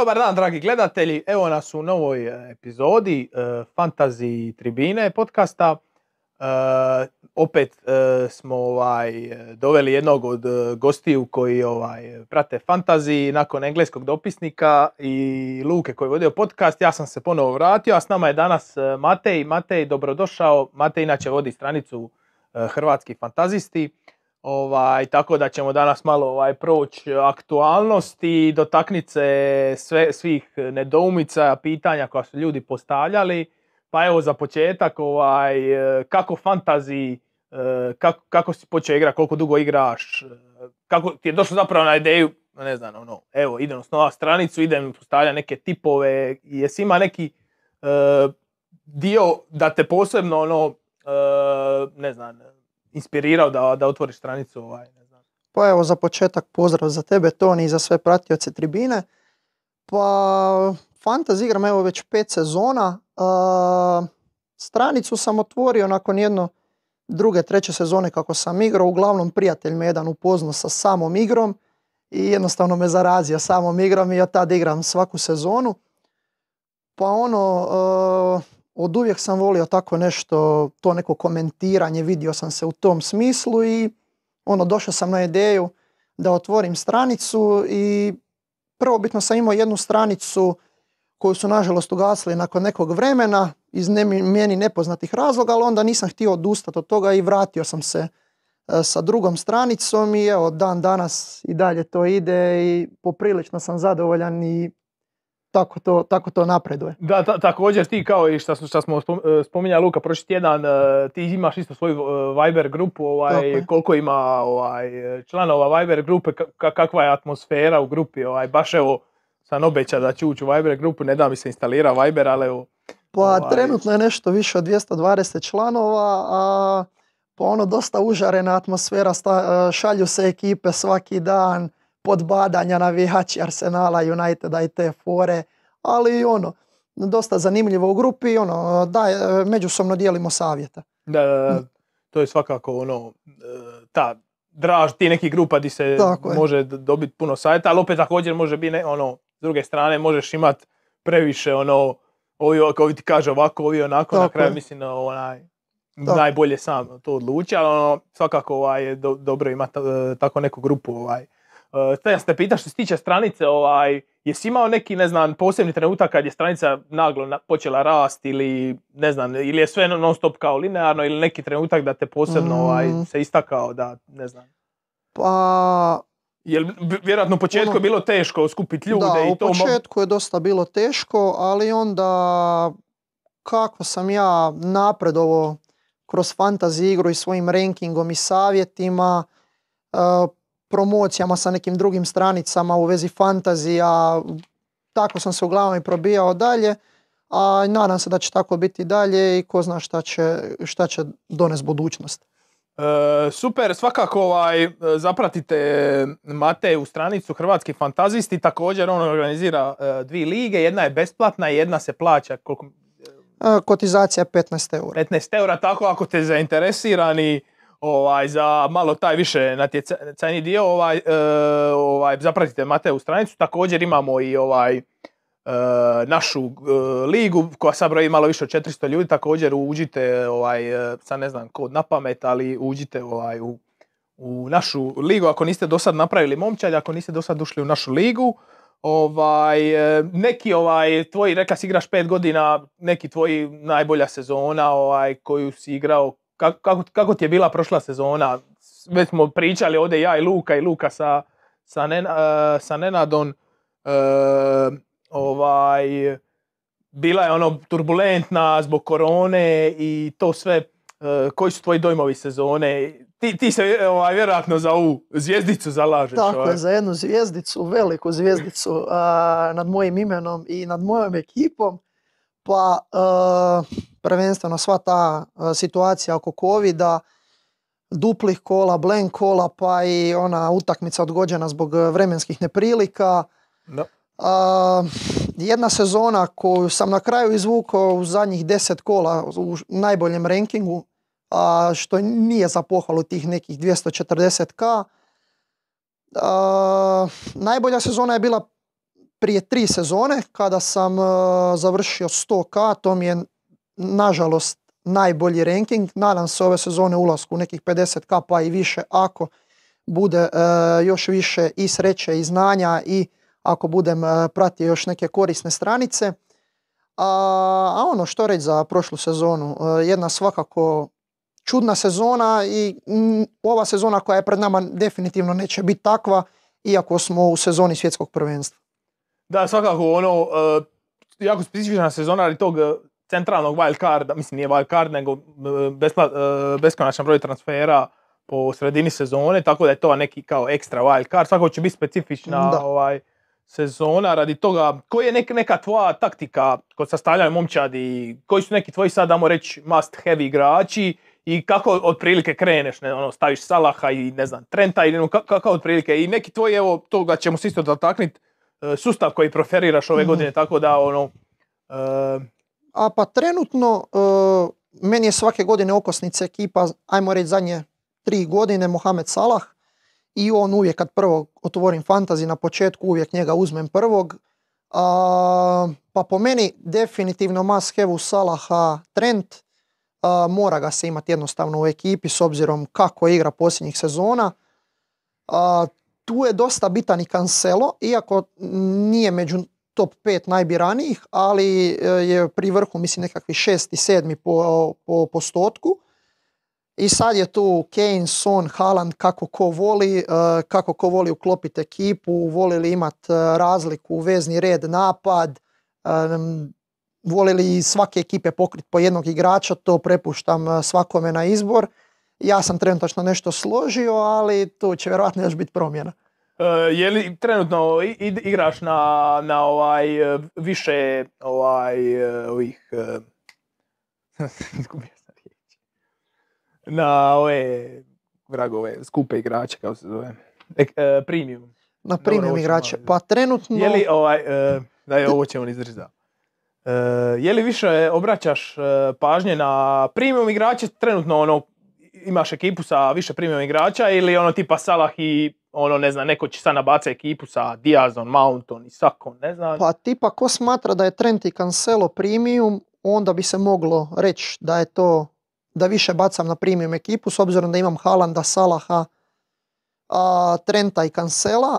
Dobar dan, dragi gledatelji. Evo nas u novoj e, epizodi e, Fantasy Tribine podcasta. E, opet e, smo ovaj, doveli jednog od gostiju koji ovaj, prate Fantasy nakon engleskog dopisnika i Luke koji je vodio podcast. Ja sam se ponovo vratio, a s nama je danas Matej. Matej, dobrodošao. Matej inače vodi stranicu Hrvatski fantazisti. Ovaj, tako da ćemo danas malo ovaj, proći aktualnosti i dotakniti se sve, svih nedoumica, pitanja koja su ljudi postavljali. Pa evo za početak, ovaj, kako fantazi, kako, kako si počeo igrati, koliko dugo igraš, kako ti je došlo zapravo na ideju, ne znam, ono, evo idem osnovati stranicu, idem postavljati neke tipove, jesi ima neki e, dio da te posebno ono, e, ne znam, inspirirao da, da otvoriš stranicu ovaj, ne znam. Pa evo za početak pozdrav za tebe Toni i za sve pratioce tribine. Pa Fantasy igram evo već pet sezona. A, stranicu sam otvorio nakon jedno druge, treće sezone kako sam igrao. Uglavnom prijatelj me jedan upoznao sa samom igrom i jednostavno me zarazio samom igrom i ja tad igram svaku sezonu. Pa ono, od uvijek sam volio tako nešto, to neko komentiranje, vidio sam se u tom smislu i ono, došao sam na ideju da otvorim stranicu i prvobitno sam imao jednu stranicu koju su nažalost ugasili nakon nekog vremena iz ne, meni nepoznatih razloga, ali onda nisam htio odustati od toga i vratio sam se e, sa drugom stranicom i evo dan danas i dalje to ide i poprilično sam zadovoljan i tako to, tako to napreduje. Da, ta- također ti kao i što, smo- što smo spom- e, spominjali Luka prošli tjedan, e, ti imaš isto svoju e, Viber grupu, ovaj, koliko ima ovaj, članova Viber grupe, ka- kakva je atmosfera u grupi, ovaj, baš evo sam obeća da ću ući u Viber grupu, ne da mi se instalira Viber, ali evo, Pa Ovaj. trenutno je nešto više od 220 članova, a pa ono dosta užarena atmosfera, sta- šalju se ekipe svaki dan, podbadanja navijači Arsenala, Uniteda i te fore, ali ono, dosta zanimljivo u grupi, ono, da, e, međusobno dijelimo savjete. da, da, da, to je svakako ono, e, ta draž ti nekih grupa di se Tako može dobiti puno savjeta, ali opet također može biti, ne- ono, s druge strane možeš imat previše, ono, ovi, ovi ti kaže ovako, ovi onako, na kraju je. mislim onaj, Tako. najbolje sam to odluči, ali ono, svakako ovaj, je do- dobro imati e, tako neku grupu. Ovaj. Uh, te te pita što se tiče stranice, ovaj, jesi imao neki, ne znam, posebni trenutak kad je stranica naglo na- počela rast ili, ne znam, ili je sve non stop kao linearno ili neki trenutak da te posebno ovaj, Mm. se istakao da, ne znam. Pa Jel, vjerojatno u početku Ono- je bilo teško skupiti ljude da, i u to. mo- početku je dosta bilo teško, ali onda kako sam ja napredovao kroz fantasy igru i svojim rankingom i savjetima, e, promocijama sa nekim drugim stranicama u vezi fantazija, tako sam se uglavnom i probijao dalje, a nadam se da će tako biti dalje i ko zna šta će, šta će donest budućnost. E, super, svakako ovaj, zapratite Mateju stranicu Hrvatski fantazisti, također on organizira e, dvije lige, jedna je besplatna i jedna se plaća koliko, E, kotizacija je 15 eura. 15 eura, tako ako ste zainteresirani ovaj, za malo taj više natjecajni dio, ovaj, e, ovaj, zapratite Mateju stranicu, također imamo i ovaj, e, našu e, ligu koja sad broji malo više od 400 ljudi, također uđite, ovaj, sad ne znam kod na pamet, ali uđite ovaj, u, u našu ligu ako niste do sad napravili momčad, ako niste do sad ušli u našu ligu. Ovaj, neki ovaj, tvoji, reka si igraš pet godina, neki tvoji najbolja sezona ovaj, koju si igrao, kako, kako, kako ti je bila prošla sezona? Već smo pričali ovdje ja i Luka i Luka sa, sa, Nena- e, sa Nenadom. E, ovaj, bila je ono turbulentna zbog korone i to sve. E, koji su tvoji dojmovi sezone? Ti, ti se ovaj, vjerojatno za ovu zvijezdicu zalažeš. Tako ovaj. je, za jednu zvijezdicu, veliku zvijezdicu nad mojim imenom i nad mojom ekipom. Pa a, prvenstveno sva ta a, situacija oko covida, duplih kola, blank kola, pa i ona utakmica odgođena zbog e, vremenskih neprilika. Da. A, jedna sezona koju sam na kraju izvukao u zadnjih 10 kola u najboljem rankingu, a, što nije za pohvalu tih nekih 240k. A, najbolja sezona je bila prije tri sezone kada sam e, završio 100k, to mi je nažalost najbolji ranking. Nadam se ove sezone ulasku u nekih 50k pa i više ako bude e, još više i sreće i znanja i ako budem e, pratio još neke korisne stranice. A, a ono što reći za prošlu sezonu, jedna svakako čudna sezona i ova sezona koja je pred nama definitivno neće biti takva iako smo u sezoni svjetskog prvenstva. Da, svakako ono, uh, jako specifična sezona ali tog uh, centralnog wild carda, mislim nije wild card, nego uh, beskonačan broj transfera po sredini sezone, tako da je to neki kao ekstra wild card. Svakako će biti specifična ovaj, sezona radi toga. Koji je neka tvoja taktika kod sastavljanja momčadi? Koji su neki tvoji sad, damo reći, must have igrači? i kako otprilike kreneš, ne, ono, staviš Salaha i ne znam, Trenta i kako, kako otprilike i neki tvoj, evo, toga ćemo se isto dotakniti, e, sustav koji preferiraš ove mhm. godine, tako da ono... Uh... A pa trenutno, uh, meni je svake godine okosnica ekipa, ajmo reći zadnje tri godine, Mohamed Salah i on uvijek kad prvo otvorim fantazi na početku, uvijek njega uzmem prvog. Uh, pa po meni definitivno must have u Salaha Trent, mora ga se imati jednostavno u ekipi s obzirom kako igra posljednjih sezona. Tu je dosta bitan i Cancelo, iako nije među top 5 najbiranijih, ali e, je pri vrhu mislim nekakvi šesti, sedmi po, po postotku. I sad je tu Kane, Son, Haaland, kako ko voli, e, kako ko voli uklopiti ekipu, voli li imati e, razliku, vezni red, napad, volili svake ekipe pokriti po jednog igrača, to prepuštam svakome na izbor. Ja sam trenutačno nešto složio, ali tu će vjerojatno još biti promjena. Uh, je li trenutno igraš na, na ovaj e, više ovaj ovih na ove vragove skupe igrače kao se zove. Premium. Na premium igrače. pa trenutno je li ovaj da je ovo ćemo E, je li više obraćaš e, pažnje na premium igrače, trenutno ono, imaš ekipu sa više premium igrača ili ono tipa Salah i ono ne znam, neko će sad nabaca ekipu sa Diazon, Mounton i Sakon, ne znam. Pa tipa ko smatra da je Trent i Cancelo premium, onda bi se moglo reći da je to, da više bacam na premium ekipu s obzirom da imam Halanda, Salaha, a, Trenta i Cancela,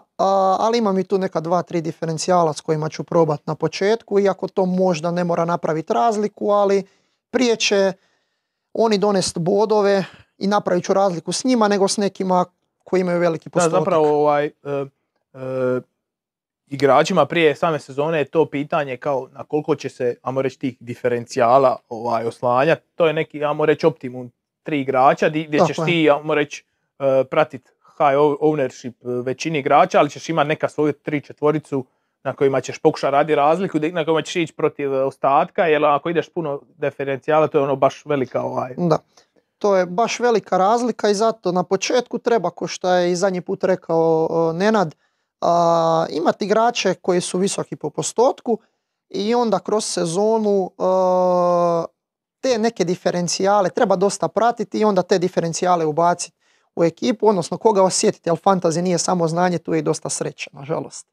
ali imam i tu neka dva, tri diferencijala s kojima ću probati na početku, iako to možda ne mora napraviti razliku, ali prije će oni donest bodove i napravit ću razliku s njima nego s nekima koji imaju veliki postotak. Da, zapravo ovaj, e, e, igračima prije same sezone je to pitanje kao na koliko će se, ajmo reći, tih diferencijala ovaj, oslanjati. To je neki, ajmo reći, optimum tri igrača gdje ćeš ti, ajmo reći, e, pratiti high ownership e, većini igrača, ali ćeš imati neka svoju tri četvoricu na kojima ćeš pokušati radi razliku, na kojima ćeš ići protiv ostatka, jer ako ideš puno diferencijala, to je ono baš velika ovaj... Da, to je baš velika razlika i zato na početku treba, ko što je i zadnji put rekao Nenad, imati igrače koji su visoki po postotku i onda kroz sezonu te neke diferencijale treba dosta pratiti i onda te diferencijale ubaciti u ekipu, odnosno koga osjetiti, ali fantazi nije samo znanje, tu je i dosta sreće, nažalost.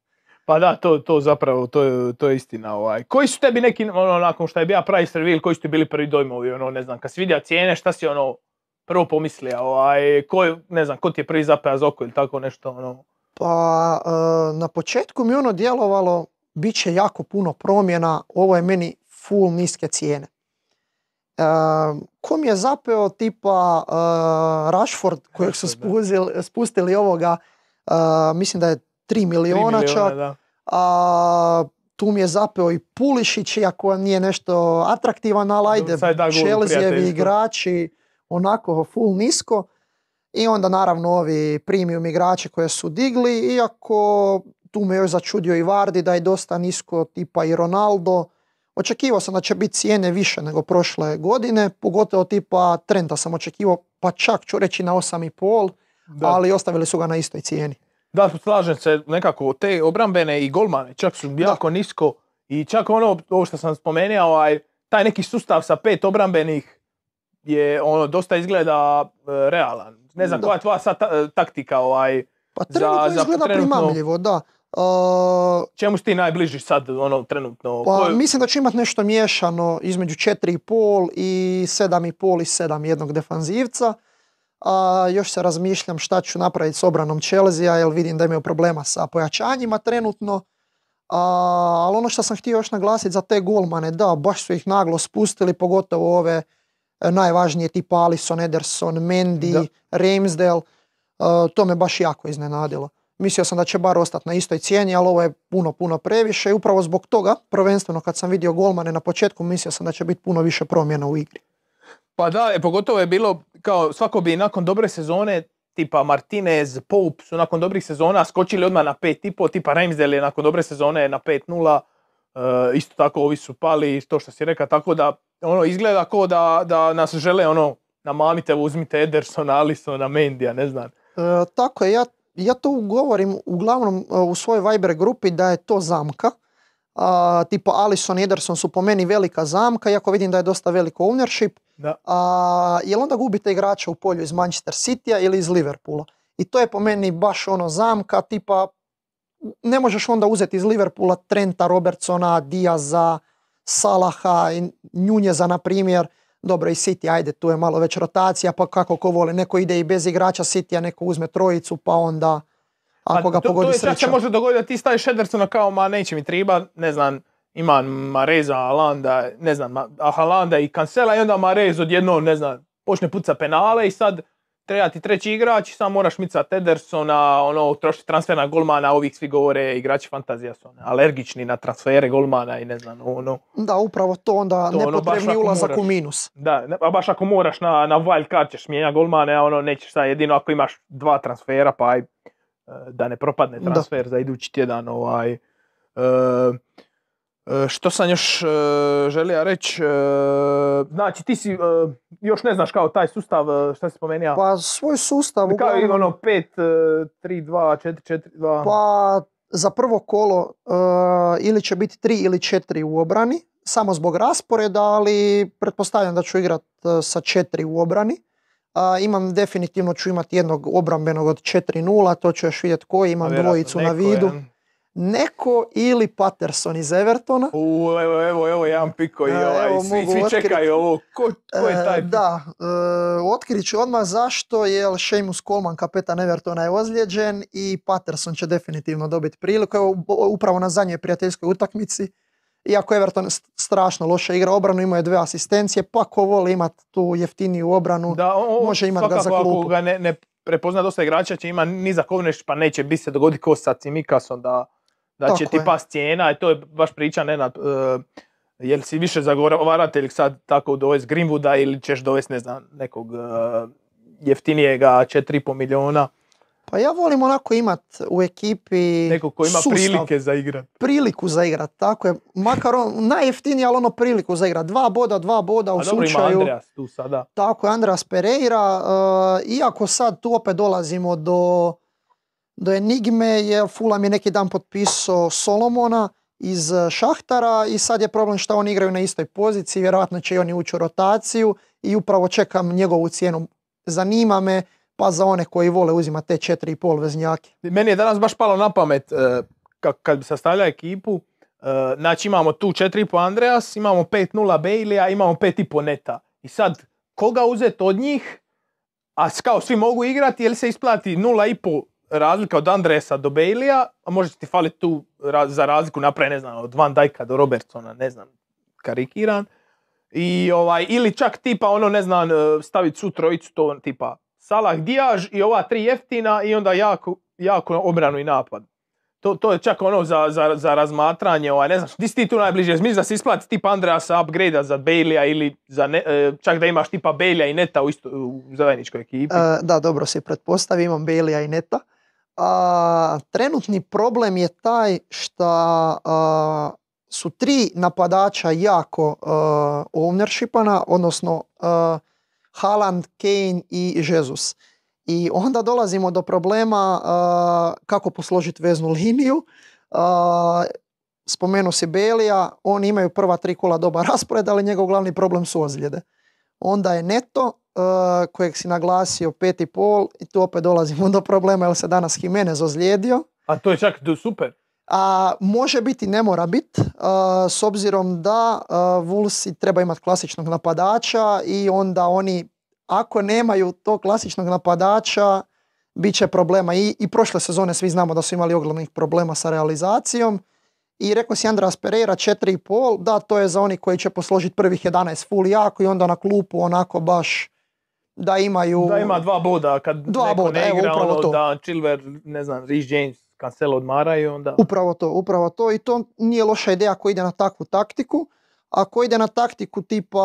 Pa da, to, to zapravo, to je, to je istina. Ovaj. Koji su tebi neki, ono, nakon što je bio price reveal, koji su ti bili prvi dojmovi, ono, ne znam, kad si vidio cijene, šta si ono, prvo pomislio, ovaj, ko, ne znam, ko ti je prvi zapeo za oko ili tako nešto, ono? Pa, e, na početku mi ono djelovalo, bit će jako puno promjena, ovo je meni full niske cijene. Uh, ko mi je zapeo tipa uh, Rashford kojeg su spustili, spustili ovoga, mislim da je 3 miliona čak. A, tu mi je zapeo i Pulišić, iako nije nešto atraktivan, ali ajde, Čelzijevi igrači, onako full nisko. I onda naravno ovi premium igrači koje su digli, iako tu me još začudio i Vardi da je dosta nisko, tipa i Ronaldo. Očekivao sam da će biti cijene više nego prošle godine, pogotovo tipa Trenta sam očekivao, pa čak ću reći na 8,5, ali ostavili su ga na istoj cijeni. Da, slažem se, nekako te obrambene i golmane čak su jako nisko i čak ono, ovo što sam spomenuo, ovaj, taj neki sustav sa pet obrambenih je ono dosta izgleda e, realan. Ne znam, koja je tvoja sad taktika ovaj, pa trenutno za, izgleda primamljivo, da. Uh, Čemu si ti najbliži sad, ono, trenutno? pa, Ko- mislim da će imati nešto miješano između 4,5 i 7,5 i 7 jednog defanzivca. A, još se razmišljam šta ću napraviti s obranom Chelsea, jer vidim da imaju problema sa pojačanjima trenutno. A, ali ono što sam htio još naglasiti za te golmane, da, baš su ih naglo spustili, pogotovo ove e, najvažnije tipa Alisson, Ederson, Mendy, Da. Ramsdale. E, to me baš jako iznenadilo. Mislio sam da će bar ostati na istoj cijeni, ali ovo je puno, puno previše i upravo zbog toga, prvenstveno kad sam vidio golmane na početku, mislio sam da će biti puno više promjena u igri. Pa da, e, pogotovo je bilo, kao svako bi nakon dobre sezone, tipa Martinez, Pope su nakon dobrih sezona skočili odmah na 5,5, tipa Ramsdale je nakon dobre sezone na 5,0, e, isto tako ovi su pali, to što si rekao, tako da ono izgleda kao da, da nas žele ono, namamite, uzmite Edersona, Alisona, Mendija, ne znam. E, tako je, ja, ja to govorim uglavnom e, u svojoj Viber grupi da je to zamka. A, tipa Alisson i Ederson su po meni velika zamka, iako vidim da je dosta veliko ownership. Da. A, jel onda gubite igrača u polju iz Manchester Citya ili iz Liverpoola? I to je po meni baš ono zamka, tipa ne možeš onda uzeti iz Liverpoola Trenta, Robertsona, Diaza, Salaha, Njunjeza na primjer. Dobro i City, ajde, tu je malo već rotacija, pa kako ko voli, neko ide i bez igrača City, neko uzme trojicu, pa onda ako A ga to, pogodi to je čak se može dogoditi da ti staviš Edersona kao ma neće mi triba, ne znam, ima Mareza, Alanda, ne znam, Ma- a Haalanda i Cancela i onda Marez odjednom, ne znam, počne puca penale i sad treba ti treći igrač i sam moraš micat Edersona, ono, trošiti transfer na golmana, ovih svi govore igrači fantazija su ono, alergični na transfere golmana i ne znam, ono, Da, upravo to onda To ono, nepotrebni ako ulazak moraš. u minus. da, ne- a baš ako moraš na, na wild card ćeš mijenjati golmane, a ono, nećeš sad jedino ako imaš dva transfera, pa aj, da ne propadne Da. transfer za idući tjedan, ovaj, e, što sam još e, želio reći, e, znači ti si, e, još ne znaš kao taj sustav, šta si spomenuo? Pa svoj sustav kao i ono 5, 3, 2, 4, 4, 2. pa za prvo kolo ili će biti tri ili četiri u obrani, samo zbog rasporeda, ali pretpostavljam da ću igrat sa četiri u obrani. A, imam definitivno ću imati jednog obrambenog od 4-0, to ću još vidjeti koji, imam dvojicu na vidu. Neko ili Patterson iz Evertona. U, evo, evo, evo jedan piko i E, ovaj, evo, svi, čekaju ovo, ko, ko je taj E, da, e, otkrit ću odmah zašto, jer Seamus Coleman, kapetan Evertona, je ozlijeđen i Patterson će definitivno dobiti priliku. Evo, upravo na zadnjoj prijateljskoj utakmici, iako Everton st- strašno loše igra obranu, imao je dve asistencije, pa ko voli imat tu jeftiniju obranu, Da, on Može imat ga za klupu. Ako ga ne, ne prepozna dosta igrača će ima nizak ownership, pa neće bi se dogoditi ko sa Cimikasom da, da će ti je. past cijena i to je baš priča Nenad. Uh, jel si više zagovaratelj sad tako dovesti Greenwooda ili ćeš dovesti ne znam nekog uh, jeftinijega 4,5 miliona, Pa ja volim onako imat u ekipi nekog ko ima sustav, prilike za igrat. priliku za igrat, tako je. Makar on najjeftiniji, ali ono priliku za igrat. Dva boda, dva boda u A dobro ima. Andreas tu sada. Tako je, Andreas Pereira. e, iako sad tu opet dolazimo do, do enigme, jer Fulham je neki dan potpisao Solomona iz e, Šahtara i sad je problem što oni igraju na istoj poziciji, vjerojatno će i oni ući u rotaciju i upravo čekam njegovu cijenu. Zanima me, pa za one koji vole uzimati te 4,5 veznjake. Meni je danas baš palo na pamet, e, ka- kad bi sastavljao ekipu, e, znači imamo tu 4,5 Andreas, imamo 5-0 Baileya, imamo 5,5 Neta. I sad, koga uzeti od njih, a kao svi mogu igrati, jel se isplati 0,5 razlika od Andreasa do Baileya, a može ti faliti tu za razliku napravi, ne znam, od Van Dijka do Robertsona, ne znam, karikiran. I ovaj, ili čak tipa ono, ne znam, e, staviti su trojicu, to tipa Salah, Dijaž i ova tri jeftina i onda jako, jako obranu i napad. To, to je čak ono za, za, za razmatranje, ovaj, ne znam, di si ti tu najbliže, misliš da se isplati tipa Andreasa upgrade za Baileya ili za ne- e, čak da imaš tipa Baileya i Neta u, isto, u zajedničkoj ekipi. E, da, dobro si pretpostavi, imam Belija i Neta. A, trenutni problem je taj što su tri napadača jako uh, ownershipana, odnosno uh, Haaland, Kane i Jesus. I onda dolazimo do problema uh, kako posložiti veznu liniju. Uh, spomenuo si Belija, oni imaju prva tri kola dobar raspored, ali njegov glavni problem su ozljede. Onda je Neto, uh, kojeg si naglasio pet i pol, i tu opet dolazimo do problema jer se danas Jimenez ozlijedio. A to je čak super. A, može biti, ne mora biti, s obzirom da Wolvesi treba imati klasičnog napadača i onda oni, ako nemaju tog klasičnog napadača, bit će problema. I, I prošle sezone svi znamo da su imali ogromnih problema sa realizacijom. I rekao si Andras Pereira 4,5, da to je za oni koji će posložiti prvih 11 full jako i onda na klupu onako baš da imaju... Da ima dva boda kad Dva neko boda, ne evo, igra, upravo ono, to. da Chilver, ne znam, Rhys James, Cancelo odmaraju, onda... Upravo to, upravo to i to nije loša ideja ako ide na takvu taktiku. Ako ide na taktiku tipa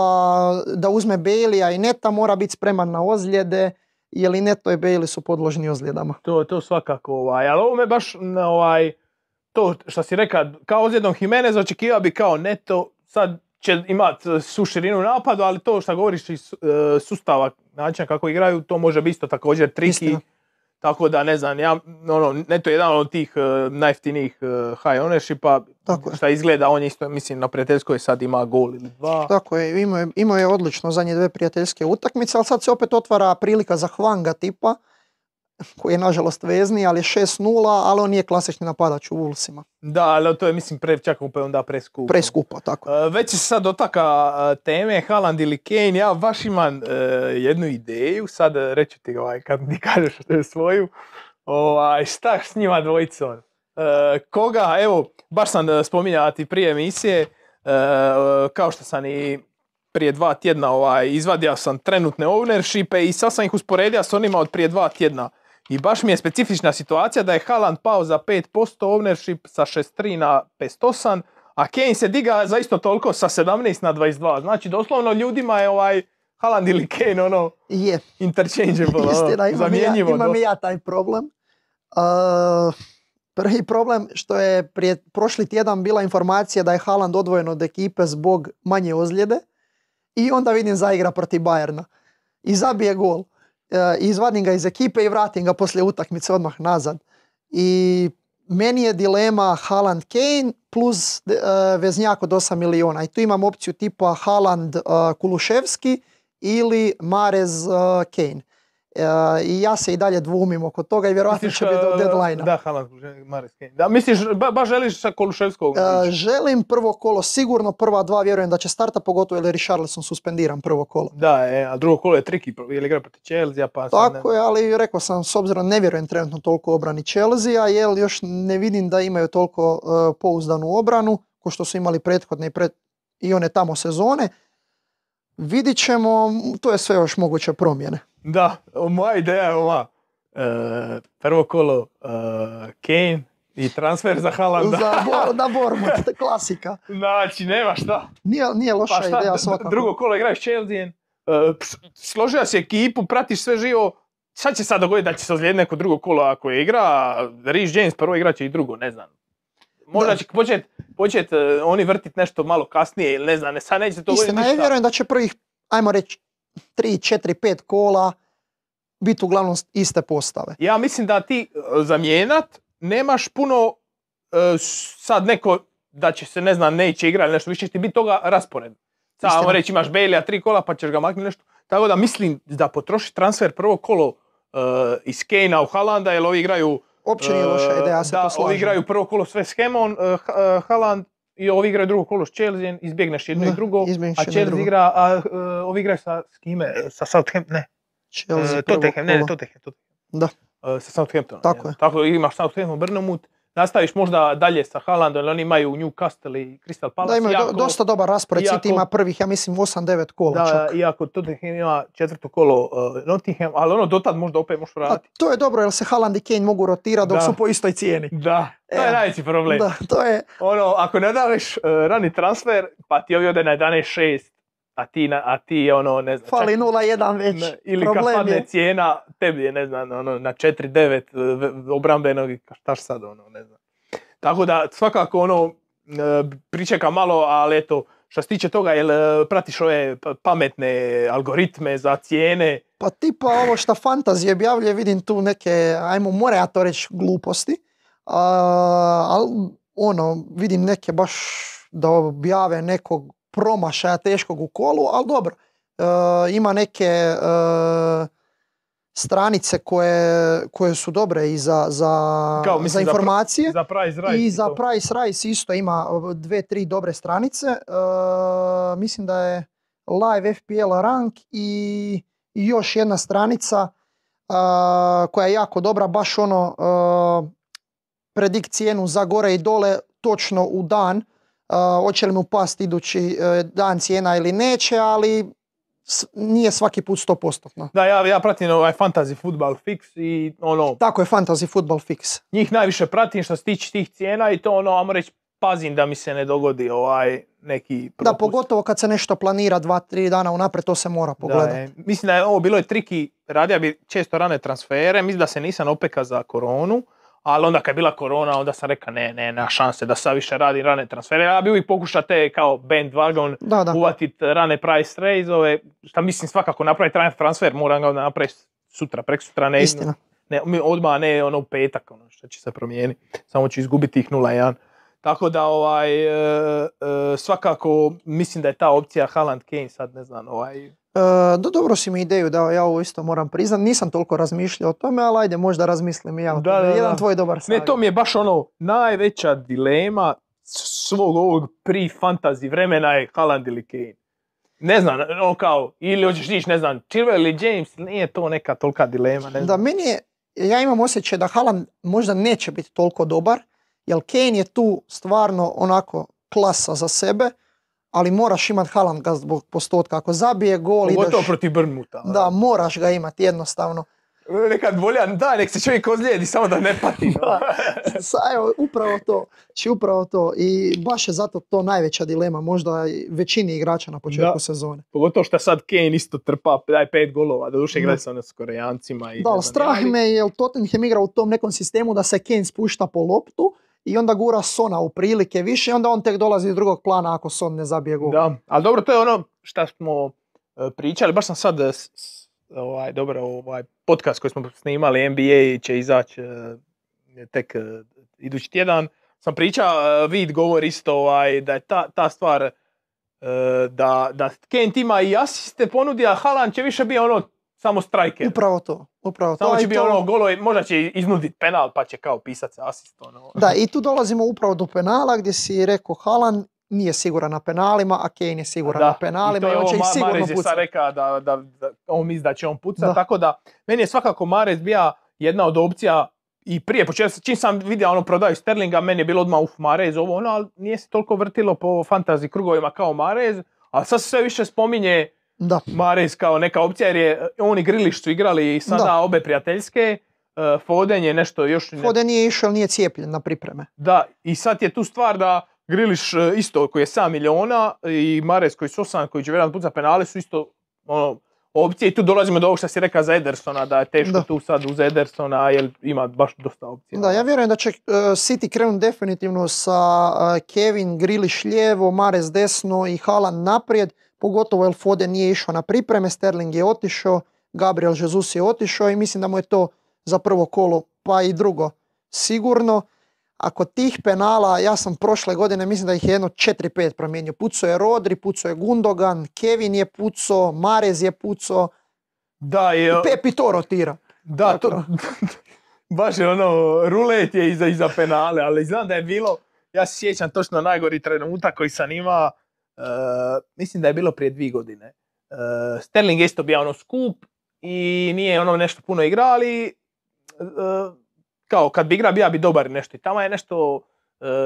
da uzme Bailey-a i Neta mora biti spreman na ozljede, jer i Neto i Bailey su podložni ozljedama. To, to svakako, ovaj, ali ovo me baš, na, ovaj, to što si rekao, kao ozljedom Jimenez očekivao bi kao neto, sad će imat e, su širinu napadu, ali to što govoriš iz e, sustava, načina kako igraju, to može biti isto također triki. Istina. Tako da ne znam, ja, ono, neto je jedan od tih e, najjeftinijih e, high ownershipa, Tako je. šta izgleda, on je isto, mislim, na prijateljskoj sad ima gol ili dva. Tako je, imao je, imao je odlično zadnje dve prijateljske utakmice, ali sad se opet otvara prilika za Hvanga tipa, koji je nažalost vezni, ali je 6-0, ali on nije klasični napadač u Wolvesima. Da, ali to je, mislim, pre, čak opet onda preskupo. Preskupo, tako. E, Već se sad dotaka e, teme Haaland ili Kane, ja baš imam e, jednu ideju, sad e, reću ti ovaj, kad mi kažeš svoju, ovaj, šta s njima dvojicom? E, koga, evo, baš sam spominjao ti prije emisije, kao što sam i prije dva tjedna ovaj, izvadio sam trenutne ownershipe i sad sam ih usporedio s onima od prije dva tjedna. I baš mi je specifična situacija da je Haaland pao za 5% ownership sa 63 na 58, a Kane se diga za isto toliko sa 17 na 22. Znači doslovno ljudima je ovaj Haaland ili Kane ono Je, interchangeable, ono, Istina, imam, i ja, zamjenjivo. imam i ja taj problem. Uh, prvi problem što je prije prošli tjedan bila informacija da je Haaland odvojen od ekipe zbog manje ozljede i onda vidim zaigra protiv Bayerna i zabije gol. I izvadim ga iz ekipe i vratim ga poslije utakmice odmah nazad. I meni je dilema Haaland Kane plus uh, veznjak od 8 miliona i tu imam opciju tipa Haaland uh, Kuluševski ili Marez uh, Kane. E, I ja se i dalje dvumim oko toga i vjerojatno Misliš, će biti do e, deadline Da, Haaland. Da, misliš, ba, baš želiš sa Koluševskog? želim prvo kolo, sigurno prva dva vjerujem da će starta, pogotovo jer je Richarlison suspendiran prvo kolo. Da, e, a drugo kolo je triki, jer igra protiv Chelsea, pa ne- Tako je, ali rekao sam, s obzirom ne vjerujem trenutno toliko obrani Chelsea, jer još ne vidim da imaju toliko e, pouzdanu obranu, ko što su imali prethodne i, pred, i one tamo sezone. Vidit ćemo, to je sve još moguće promjene. Da, moja ideja je ova. E, prvo kolo e, Kane i transfer za Haalanda. Za Bor, da Bournemouth, klasika. Znači, nema šta. Nije, nije loša Pa šta, ideja svakako. drugo kolo igraš Chelsea, složio si ekipu, pratiš sve živo, šta će sad dogoditi da će se ozlijediti neko drugo kolo ako je igra, Rhys James prvo igrat će i drugo, ne znam. Možda Da. će počet, počet e, oni vrtit nešto malo kasnije ili ne znam, ne, sad neće to dogoditi Istina, ja ništa. vjerujem da će prvih, ajmo reći, 3, 4, 5 kola biti uglavnom iste postave. Ja mislim da ti e, zamijenat nemaš puno e, sad neko da će se ne znam neće igrati nešto više će ti biti toga raspored. Ajmo reći imaš Bailey tri kola pa ćeš ga maknuti nešto. Tako da mislim da potroši transfer prvo kolo e, iz Kane u Haalanda jer ovi igraju Uopće nije loša ideja, ja se da, to ovi slažem. igraju prvo kolo sve s Hemon, e, Haaland i ovi igraju drugo kolo s Chelsea, izbjegneš jedno Da, i drugo, a Chelsea drugo. igra, a e, ovi igraju sa, s kime? Sa Southampton, ne, Chelsea prvo Tottenham, ne, ne. Tottenham, Tottenham. Da. E, sa Southamptonom. Tako je. Tako imaš Southampton, Brnomut, nastaviš možda dalje sa Haalandom, jer oni imaju Newcastle i Crystal Palace. Da imaju do- iako- dosta dobar raspored, City ima prvih, ja mislim, 8-9 kola Da, čak. iako Tottenham ima četvrto kolo uh, Nottingham, ali ono dotad možda opet možeš A vratiti. to je dobro, jer se Haaland i Kane mogu rotirati dok Da. su po istoj cijeni. Da, to je E, najveći problem. Da, to je, Ono, ako ne daš uh, rani transfer, pa ti ovi ode na 11.6, a ti, na, a ti ono, ne znam, fali čak- 0-1 već. ne, ili kad padne je. cijena, tebi je, ne znam, ono, na 4.9 uh, ve- obrambenog i sad, ono, ne znam. Tako da, svakako, ono, uh, pričeka malo, ali eto, što se tiče toga, jel uh, pratiš ove pa- pametne algoritme za cijene, Pa tipa ovo što fantazije objavljuje, vidim tu neke, ajmo, mora ja to reći, gluposti. A, ali ono, vidim neke baš da objave nekog promašaja teškog u kolu, ali dobro. E, ima neke e, stranice koje, koje su dobre i za, za, Kao, mislim, za informacije. Za price. I za to. Price Rice isto ima uh, dve, tri dobre stranice. Uh, mislim da je Live FPL rank i, i još jedna stranica uh, koja je jako dobra, baš ono uh, predikt cijenu za gore i dole točno u dan. Hoće li mu pasti idući uh, dan cijena ili neće, ali nije svaki put 100%. Da, ja, ja pratim ovaj fantasy football fix i ono, Tako je Fantasy Football Fix. njih najviše pratim što se tiče tih cijena i to ono, ajmo reći, pazim da mi se ne dogodi ovaj neki propust. Da, pogotovo kad se nešto planira dva, tri dana unaprijed, to se mora Da, pogledati. e, mislim da je ovo bilo je triki, radio bi često rane transfere, mislim da se nisam opeka za koronu, ali onda kad je bila korona, onda sam rekao ne, ne, nema šanse da sad više radim rane transfere. Ja bi uvijek pokušao te kao bandwagon Da, da. uvatit rane price raise-ove, šta mislim svakako napraviti rane transfer, moram ga napraviti sutra, prek sutra, ne, Istina. ne, odmah ne ono u petak, ono što će se promijeniti, samo ću izgubiti tih 0-1. Tako da ovaj, e, e, svakako mislim da je ta opcija Haaland Kane sad ne znam ovaj, E, do, dobro si mi ideju dao, ja ovo isto moram priznat. Nisam toliko razmišljao o tome, ali ajde, možda razmislim i ja o Da, tome. da, Jedan da. tvoj dobar savjet. Ne, to mi je baš ono najveća dilema svog ovog pre-fantasy vremena je Haaland ili Kane. Ne znam, ono kao, ili hoćeš ići, ne znam, Chilwell ili James, nije to neka tolika dilema, ne Da, znam. meni je, ja imam osjećaj da Haaland možda neće biti toliko dobar, jer Kane je tu stvarno onako klasa za sebe, ali moraš imat Haaland ga zbog postotka. Ako zabije gol, Pogotovo ideš... protiv Brnmuta. Da, moraš ga imati jednostavno. Nekad volja, da, nek se čovjek ozlijedi, samo da ne pati. Da. Sa, evo, upravo to, či upravo to. I baš je zato to najveća dilema, možda i većini igrača na početku Da. sezone. Pogotovo što sad Kane isto trpa, daj pet golova, do duše igra se ono s Korejancima. I Da, strah me jer Tottenham igra u tom nekom sistemu da se Kane spušta po loptu i onda gura Sona u prilike više i onda on tek dolazi iz drugog plana ako Son ne zabije gol. Da, ali dobro, to je ono što smo e, pričali, baš sam sad, e, ovaj, dobro, ovaj podcast koji smo snimali, NBA će izaći e, tek idući tjedan, sam pričao, vid govori isto ovaj, da je ta, ta stvar da, da Kent ima i asiste ponudi, a Haaland će više biti ono samo striker. Upravo to. Upravo to. Samo A će i biti to- ono golo, možda će iznuditi penal pa će kao pisat se asist. Ono. Da, i tu dolazimo upravo do penala gdje si rekao Haaland nije siguran na penalima, a Kane je siguran na penalima i, to je on će ovo, ih sigurno Mahrez je sad pucati. rekao da, da, da on misli da će on pucat, Da. tako da meni je svakako Mahrez bija jedna od opcija i prije početka, čim sam vidio ono prodaju Sterlinga, meni je bilo odmah uf Mahrez ovo ono, ali nije se toliko vrtilo po fantasy krugovima kao Mahrez, ali sad se sve više spominje Da, Mahrez kao neka opcija jer je on i Griliš su igrali sada Da. obe prijateljske, e, Foden je nešto još... ne- Foden nije išao, nije cijepljen na pripreme. da, i sad je tu stvar da Griliš e, isto koji je 7 miliona i Mares koji su 8, koji će vjerojatno pucati penale su isto ono, opcije i tu dolazimo do ovog što si rekao za Edersona, da je teško Da. tu sad uz Edersona jer ima baš dosta opcija. Da, ja vjerujem da će uh, City krenuti definitivno sa uh, Kevin Grilish lijevo, Mares desno i Haaland naprijed, pogotovo jer Foden nije išao na pripreme, Sterling je otišao, Gabriel Jesus je otišao i mislim da mu je to za prvo kolo pa i drugo sigurno. Ako tih penala, ja sam prošle godine, mislim da ih je jedno 4-5 promijenio. Pucao je Rodri, pucao je Gundogan, Kevin je pucao, Marez je pucao, Da, je, Pep i to rotira. da, to, baš je ono, rulet je iza, iza penale, ali znam da je bilo, ja se sjećam točno najgori trenutak koji sam imao, mislim da je bilo prije dvije godine. E, Sterling je isto bio ono skup i nije ono nešto puno igrao, ali e, kao kad bi igrao bija bi dobar nešto i tamo je nešto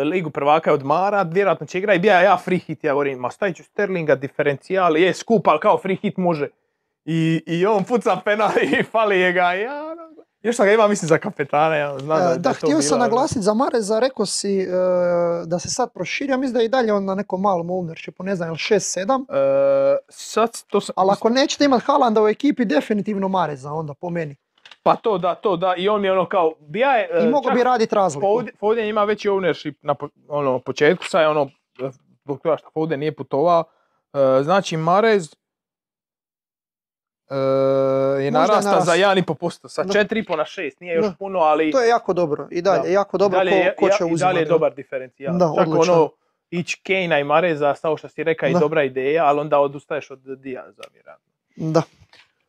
ligu prvaka odmara, vjerojatno će igra i bija ja free hit, ja govorim, ma stavit ću Sterlinga, diferencijal, je skup, ali kao free hit može. I, i on puca penal i fali je ga, ja, ono, još sam ga imao mislim za kapetana, ja znam da, E, Da, to htio sam ono, naglasiti za Mareza, rekao si e, da se sad proširio, mislim da je i dalje on na nekom malom ownershipu, ne znam, jel 6-7, E, sad to sam, ali ako nećete imati Haalanda u ekipi, definitivno Mareza onda po meni. pa to da, to da, i on je ono kao, bija je, I čak bi raditi razliku. Foden, Foden ima veći ownership na ono, početku, sad je ono, zbog toga što Foden nije putovao, znači Marez je narasta za narastao. 1,5%, sa Da. 4,5 na 6, nije još puno, ali To je jako dobro, i dalje, Da. jako dobro dalje, ko, ko će ja- i uzimati. dalje je dobar diferencijal. Da, Čak odličan. ono, ići Kane i Mareza, samo što si rekao, i dobra ideja, ali onda odustaješ od Diaza, vjerojatno. Da.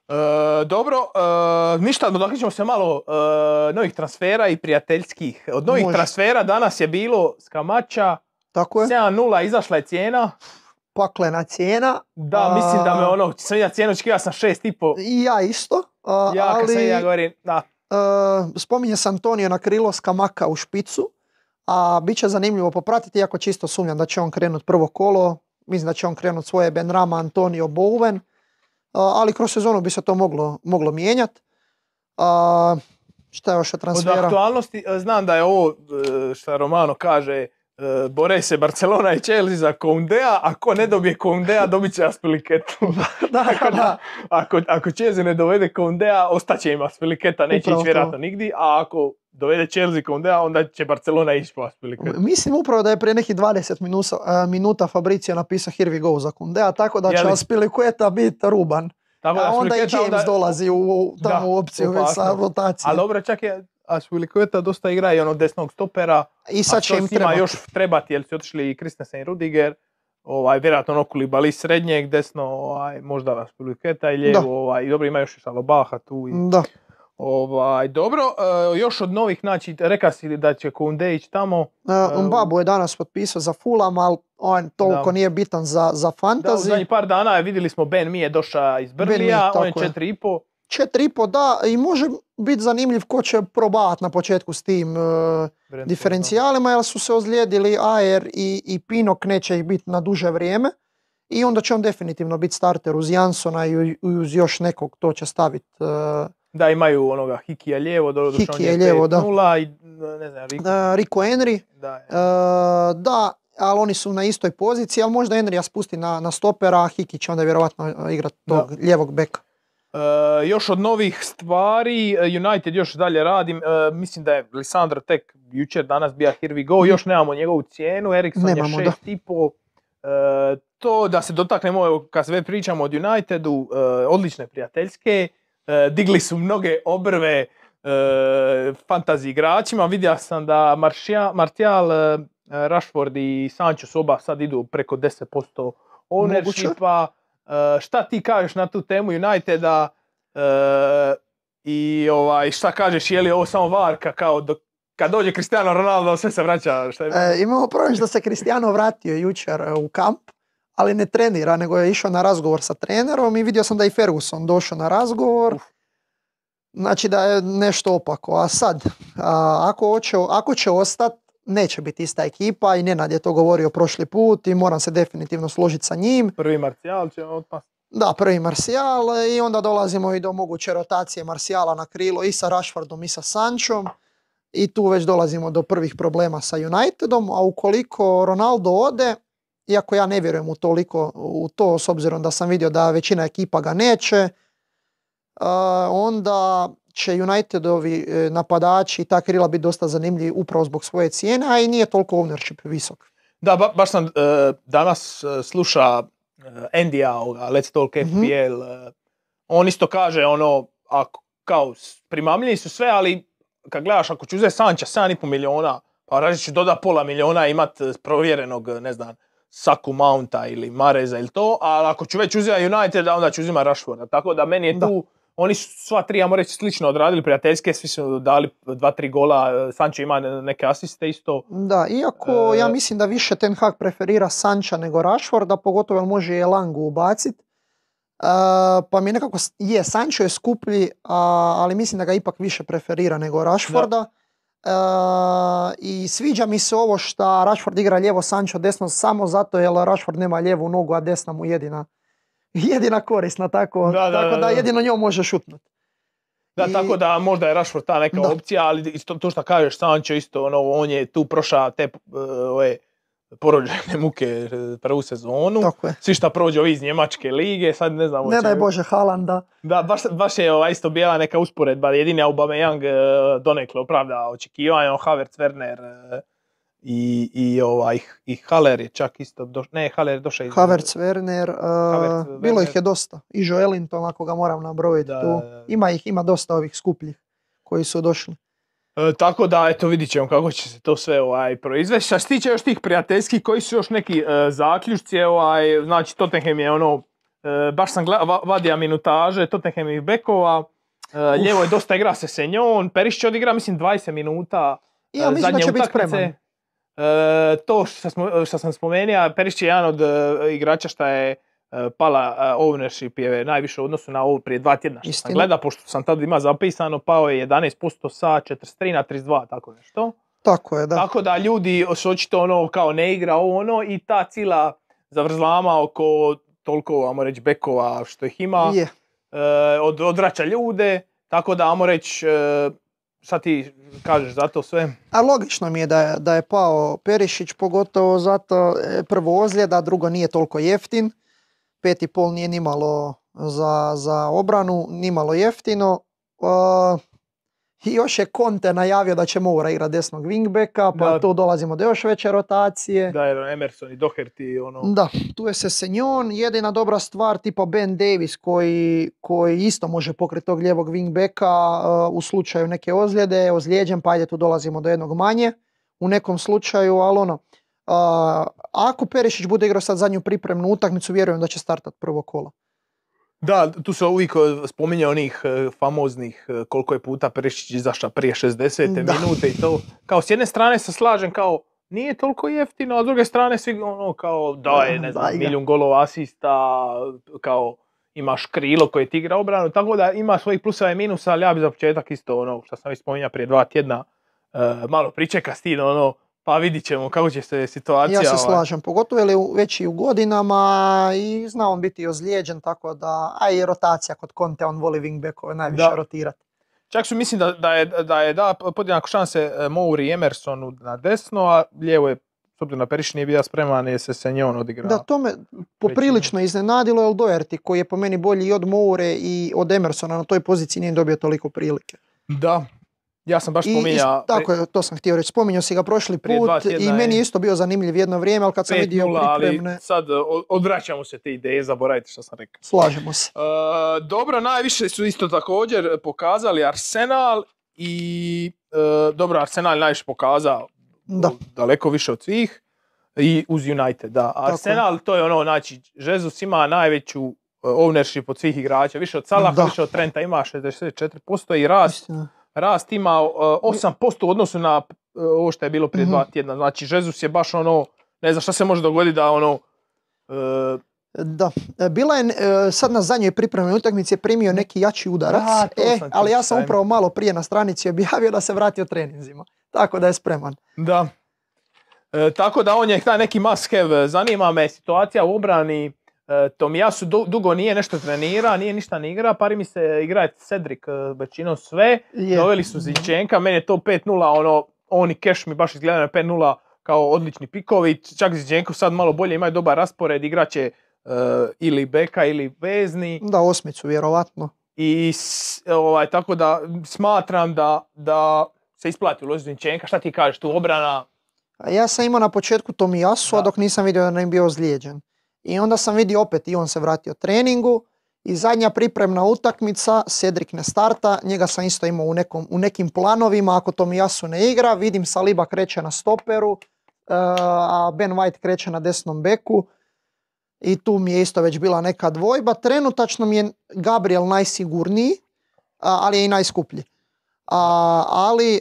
E, dobro, e, ništa, dotaknut ćemo se malo e, novih transfera i prijateljskih. Od novih Može. transfera danas je bilo Skamača, Tako je, 7-0 izašla je cijena. Paklena cijena. Da, A- mislim da me ono, sam vidio cijenu, očekivao sam 6,5. I ja isto, a, Ja kad sam ali ja govorim, da, e, spominje se Antonio na krilo Skamaka u špicu, a bit će zanimljivo popratiti, iako čisto sumnjam da će on krenut prvo kolo, mislim da će on krenut svoje Benrama, Antonio Bowen, a, ali kroz sezonu bi se to moglo, moglo mijenjat. A, šta je još od od transfera? aktualnosti, e, znam da je ovo, e, šta Romano kaže, bore se Barcelona i Chelsea za Koundea, a ko ne dobije Koundea dobit će Aspiliketu. da, da, da, ako, ako Chelsea ne dovede Koundea, ostaće im Aspiliketa, neće Upravo ići vjerojatno nigdje, a ako dovede Chelsea Koundea, onda će Barcelona ići po Aspiliketu. Mislim upravo da je prije nekih 20 minusa, e, minuta Fabricio napisao Here we go za Kundea, tako da će li? Aspilicueta biti ruban. Tako A onda i James onda- dolazi u, tamo Da, u opciju već sa rotacijom. Ali dobro, čak je Aspilicueta dosta igra i ono desnog stopera, I a sad će im trebati. još trebati, jer su otišli i Christensen i Rudiger, ovaj, vjerojatno ono Kulibali srednjeg, desno, ovaj, možda Aspilicueta i lijevo, ovaj, i dobro ima još i Salobaha tu. I, Da. ovaj, dobro, e, još od novih, znači, reka si da će Kounde ići tamo, Uh, Mbabu je danas potpisao za Fulham, ali on toliko Da. nije bitan za, za Da, u par dana je vidjeli smo Ben Mi je došao iz Ben Mi, Brlija, on je tako je. 4,5. Četiri i po da, i može biti zanimljiv ko će probavati na početku s tim uh, diferencijalima, jer su se ozlijedili Ayer i, i Pinok, neće ih biti na duže vrijeme. I onda će on definitivno biti starter uz Jansona i, uz još nekog, to će staviti uh, da. Da, imaju onoga Hikija lijevo, do, došao on Hiki je je lijevo, da. 5-0 i ne znam, Rico, uh, Rico Henry. da, je. Uh, da, ali oni su na istoj poziciji, ali možda Henrya spusti na, na stopera, a Hiki će onda vjerojatno igrati tog lijevog beka. E, još od novih stvari, e, United još dalje radim, e, mislim da je Lisandro tek jučer danas bija Here we go, još nemamo njegovu cijenu, Erikson Nemamo, je da. 6,5. E, to da se dotaknemo, kad sve pričamo od Unitedu, odlične prijateljske, digli su mnoge obrve fantasy igračima, vidio sam da Martial, e, Rashford i Sancho su oba sad idu preko 10% ownershipa. Šta ti kažeš na tu temu Uniteda e, i ovaj, šta kažeš, je li ovo samo varka kao dok, kad dođe Cristiano Ronaldo sve se vraća? Šta je? E, imamo problem što se Cristiano vratio jučer e, u kamp, ali ne trenira, nego je išao na razgovor sa trenerom i vidio sam da je i Ferguson došao na razgovor. Znači da je nešto opako. A sad, a, ako, hoće, ako će ostat, neće biti ista ekipa i Nenad je to govorio prošli put i moram se definitivno složiti sa njim. Prvi Martial će otpast. Da, prvi Martial i onda dolazimo i do moguće rotacije Marciala na krilo i sa Rashfordom i sa Sančom. I tu već dolazimo do prvih problema sa Unitedom, a ukoliko Ronaldo ode, iako ja ne vjerujem u toliko u to, s obzirom da sam vidio da većina ekipa ga neće, onda će Unitedovi e, napadači i ta krila biti dosta zanimljivi upravo zbog svoje cijene, a i nije toliko ownership visok. Da, ba- baš sam e, danas e, sluša Endija, ovoga, Let's Talk. FPL. e, on isto kaže ono, ako, kao, primamljivi su sve, ali kad gledaš, ako ću uzeti Sanča 7,5 miliona, pa rađe ću doda pola miliona imat e, provjerenog, ne znam, Saku Mounta ili Mareza ili to, ali ako ću već uzeti United, onda ću uzimati Rashforda. Tako da meni je Da. Oni su sva tri, ja moram reći, slično odradili prijateljske, svi su dali dva, tri gola, e, Sancho ima neke asiste isto. Da, iako E, ja mislim da više Ten Hag preferira Sanča nego Rashforda, pogotovo jer može i Elangu ubacit. E, pa mi nekako, je, Sancho je skuplji, a- ali mislim da ga ipak više preferira nego Rashforda. E, I sviđa mi se ovo što Rashford igra lijevo, Sancho desno, samo zato jer Rashford nema lijevu nogu, a desna mu jedina, jedina korisna, tako Da, da, tako da, da da. jedino njom može šutnut. Da, I- tako da možda je Rashford ta neka Da. opcija, ali isto to što kažeš Sancho isto, ono, on je tu prošao te uh, ove porođajne muke e, prvu sezonu. Tako je. Svi šta prođe ovi iz Njemačke lige, sad ne znam. Ne daj Bože Haalanda. Da, baš, baš je ovaj, isto bila neka usporedba, jedini Aubameyang uh, donekle opravda očekivanja, Havertz, Werner i, i, ovaj, i Haller je čak isto, doš, ne, Haller je došao iz... Havertz, Werner, uh, Havertz, bilo Werner. ih je dosta. I Joelinton, ako ga moram nabrojiti Da, tu. Ima ih, ima dosta ovih skupljih koji su došli. E, tako da, eto, vidit ćemo kako će se to sve ovaj, proizvesti. Što se tiče još tih prijateljskih, koji su još neki e, zaključci, ovaj, znači Tottenham je ono, e, baš sam gleda, va- vadio minutaže Tottenhamih bekova, e, lijevo je dosta igra se Senjon, Perišić odigra mislim 20 minuta I ja e, mislim da će biti spreman. E, to što, smo, što sam spomenuo, Perišić je jedan od e, igrača što je e, pala ownership je najviše u odnosu na ovo prije dva tjedna što sam gleda, pošto sam tad ima zapisano, pao je 11% sa 43 na 32, tako nešto. Tako je, da. Tako da ljudi su očito ono kao ne igra ovo ono i ta cijela zavrzlama oko toliko, ajmo reći, bekova što ih ima, e, od, odvraća ljude, tako da, ajmo reći, šta ti kažeš za to sve? A logično mi je da da je pao Perišić, pogotovo zato e, prvo ozljeda, drugo nije toliko jeftin. Pet i pol nije nimalo za, za obranu, nimalo jeftino. Uh, I još je Conte najavio da će Moura igrati desnog wingbacka, pa Da. tu dolazimo do još veće rotacije. Da, jer Emerson i Doherty, ono... Da, tu je Sesenjon, jedina dobra stvar tipa Ben Davis koji, koji isto može pokriti tog lijevog wingbacka uh, u slučaju neke ozljede, ozlijeđen pa ajde tu dolazimo do jednog manje u nekom slučaju, ali ono, uh, ako Perišić bude igrao sad zadnju pripremnu utakmicu, vjerujem da će startat prvo kolo. Da, tu se uvijek e, spominje onih e, famoznih e, koliko je puta Perišić izašao prije 60. Da. minute i to. Kao s jedne strane se slažem kao nije toliko jeftino, a s druge strane svi ono kao daje, ne znam, milijun golova asista, kao imaš krilo koje ti igra obranu, tako da ima svojih pluseva i minusa, ali ja bi za početak isto ono što sam već spominjao prije dva tjedna, e, malo pričeka s tim, ono, pa vidit ćemo kako će se situacija... Ja se ovaj, slažem, pogotovo je već i u godinama i zna on biti ozlijeđen, tako da, a i rotacija kod Conte, on voli wingbackove najviše Da. rotirati. Čak su mislim da, da je da je da podjednako šanse e, Mouri i Emersonu na desno, a lijevo je s obzirom na Perišić nije bio spreman jer se Senjon odigrao. Da, to me poprilično iznenadilo, jer Doherty koji je po meni bolji i od Moure i od Emersona na toj poziciji nije dobio toliko prilike. Da. Ja sam baš spominjao... tako je, to sam htio reći, spominjao si ga prošli put i meni je- isto bio zanimljiv jedno vrijeme, ali kad sam vidio 5-0, ali pripremne, sad e, odvraćamo se te ideje, zaboravite što sam rekao. slažemo se. E, dobro, najviše su isto također pokazali Arsenal i e, dobro, Arsenal je najviše pokazao Da. daleko više od svih i uz United, da. Arsenal, to je ono, znači, Jesus ima najveću ownership od svih igrača, više od Salaha, Da. više od Trenta ima 64% i rast, Istina. Rast ima e, 8% u odnosu na e, ovo što je bilo prije Mhm. dva tjedna. Znači, Jesus je baš ono, ne znam šta se može dogoditi da ono, e, Da, E, bila je, e, sad na zadnjoj pripremnoj utakmici je primio neki jači udarac, Da, e, ali ja sam upravo malo prije na stranici objavio da se vratio treninzima, tako da je spreman. Da. E, tako da on je taj neki must have. Zanima me situacija u obrani. E, Tomijasu du- dugo nije nešto trenira, nije ništa ni igra, pari mi se igra Cedric e, većinom sve. Doveli su Zinčenka, meni je to 5-0, ono, on i Keš mi baš izgleda na 5-0 kao odlični pikovi. Čak Zinčenkov sad malo bolje, imaju dobar raspored, igraće e, ili beka ili vezni. Da, osmicu vjerovatno. I ovaj, tako da smatram da, da se isplati uložiti Zinčenka. Šta ti kažeš tu obrana? Ja sam imao na početku Tomijasu, a dok nisam vidio da je bio ozlijeđen. I onda sam vidio opet i on se vratio treningu i zadnja pripremna utakmica, Cedric ne starta, njega sam isto imao u, nekom, u nekim planovima, ako Tomijasu ne igra, vidim Saliba kreće na stoperu, e, a Ben White kreće na desnom beku i tu mi je isto već bila neka dvojba. Trenutačno mi je Gabriel najsigurniji, ali je i najskuplji. A, ali e,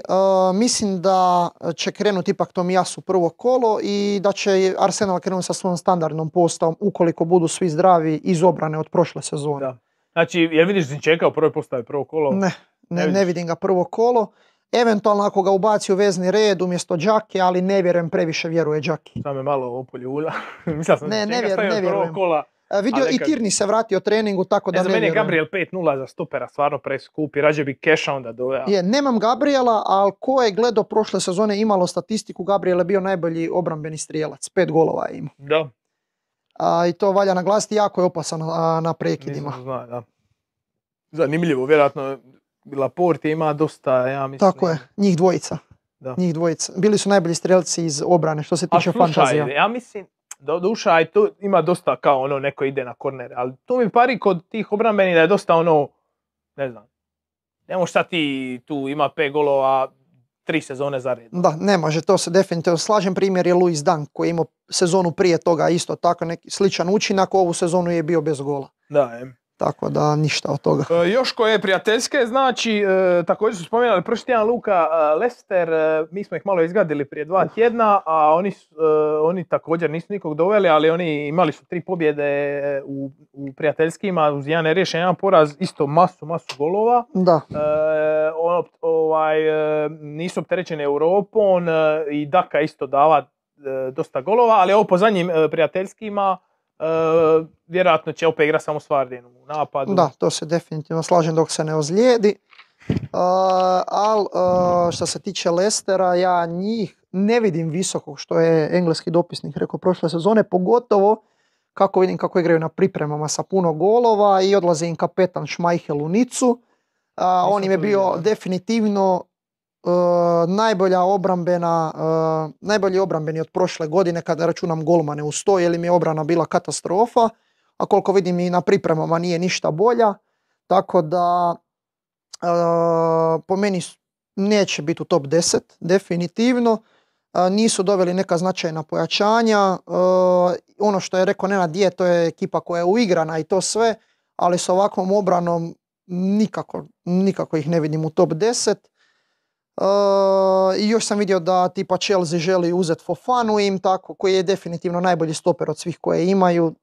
mislim da će krenuti ipak Tomijasu prvo kolo i da će Arsenal krenuti sa svojom standardnom postavom ukoliko budu svi zdravi iz obrane od prošle sezone. Da. Znači, jel vidiš Zinčeka u prvoj postavi prvo kolo? Ne, Ne ne, vidim ga prvo kolo. Eventualno ako ga ubaci u vezni red umjesto Đake, ali ne vjerujem previše vjeruje Đaki. Sad me malo. Mislio sam Ne, ne vjer- ne vjerujem. kola. Vidio i Tirni se vratio treningu, tako da Ne ne meni je. Gabriel 5-0 za stopera, stvarno preskupi. Rađe bi Keša onda doveo. Je, nemam Gabriela, ali ko je gledao prošle sezone imalo statistiku, Gabriel je bio najbolji obrambeni strijelac, pet golova je imao. Da, A, I to valja naglasiti, jako je opasan a, na prekidima. nisam znao, da. Zanimljivo, vjerojatno Laporte ima dosta, ja mislim. Tako je, njih dvojica. Da. Njih dvojica. Bili su najbolji strelci iz obrane što se tiče fantazija. ja mislim, do duša, i tu ima dosta kao ono, neko ide na kornere, ali tu mi pari kod tih obrambenih da je dosta ono, ne znam, ne sad ti tu ima pet golova, tri sezone za red. Da, ne može, to se definitivno slažem. Primjer je Luis Dunk koji je imao sezonu prije toga isto tako neki sličan učinak, ovu sezonu je bio bez gola. Da, je. Tako da ništa od toga. E, još koje prijateljske, znači, e, također su spomenuli prošli tjedan Luka e, Lester, mi smo ih malo izgadili prije dva tjedna, a oni, su- oni također nisu nikog doveli, ali oni imali su tri pobjede u, u prijateljskima, uz jedan neriješen, jedan poraz, isto masu, masu golova. Da, E, ono, ovaj, nisu opterećeni Europom i Daka isto dava dosta golova, ali ovo po zadnjim prijateljskima vjerojatno će opet igrati samo s Vardijem u napadu. da, to se definitivno slažem dok se ne ozlijedi. ali što se tiče Lestera, ja njih ne vidim visokog, što je engleski dopisnik rekao prošle sezone, pogotovo kako vidim kako igraju na pripremama sa puno golova i odlazi im kapetan Schmeichel u Nicu. A, Nisam on im je bio definitivno najbolja obrambena, e, najbolji obrambeni od prošle godine kada računam golmane u sto, jer im je obrana bila katastrofa, a koliko vidim i na pripremama nije ništa bolja, tako da e, po meni neće biti u top 10, definitivno. E, nisu doveli neka značajna pojačanja, e, ono što je rekao Nenad je, to je ekipa koja je uigrana i to sve, ali s ovakvom obranom nikako, nikako ih ne vidim u top 10. I još sam vidio da tipa Chelsea želi uzeti Fofanu im tako, koji je definitivno najbolji stoper od svih koje imaju.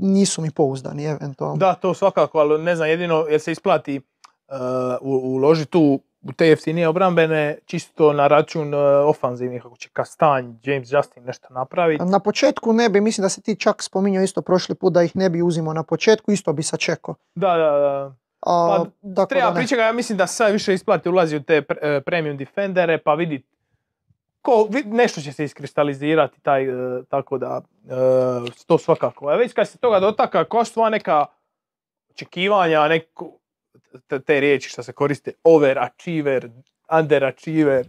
Nisu mi pouzdani eventualno. Da, to svakako, ali ne znam jedino jer se isplati uh, uložiti tu u te jeftinije obrambene čisto na račun uh, ofanzivnih, ako će Kastanj, James Justin nešto napraviti. Na početku ne bi, mislim da si ti čak spominjao isto prošli put da ih ne bi uzimao na početku, isto bi sačekao. Da, da, da. A, Pa, tako Treba pričekati, ja mislim da sad više isplati ulazi u te pre- e, premium defendere pa vidit ko, vid- nešto će se iskristalizirati taj, e, tako da e, to svakako. A već kad se toga dotaka, ko su tvoja neka očekivanja, neko, te, te riječi što se koriste, overachiever, underachiever,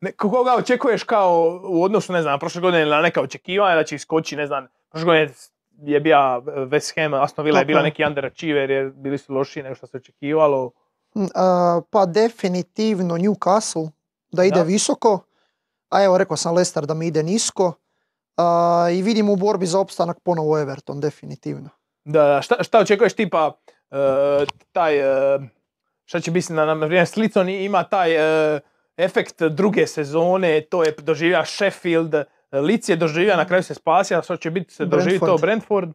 ne, koga očekuješ kao u odnosu, ne znam, prošle godine na neka očekivanja da će iskoči, ne znam, prošle godine je bio West Ham, Aston Villa je bila neki underachiever jer bili su lošiji nego što se očekivalo. Mm, pa definitivno Newcastle da ide Da. visoko, a evo rekao sam Leicester da mi ide nisko. I vidim u borbi za opstanak ponovo Everton, definitivno. Da, da, šta, šta očekuješ tipa e, taj, e, šta će biti na, na vrijeme Slicon ima taj e, efekt druge sezone, to je doživio Sheffield, Lic je doživio, na kraju se spasio, što će biti se doživi to Brentford.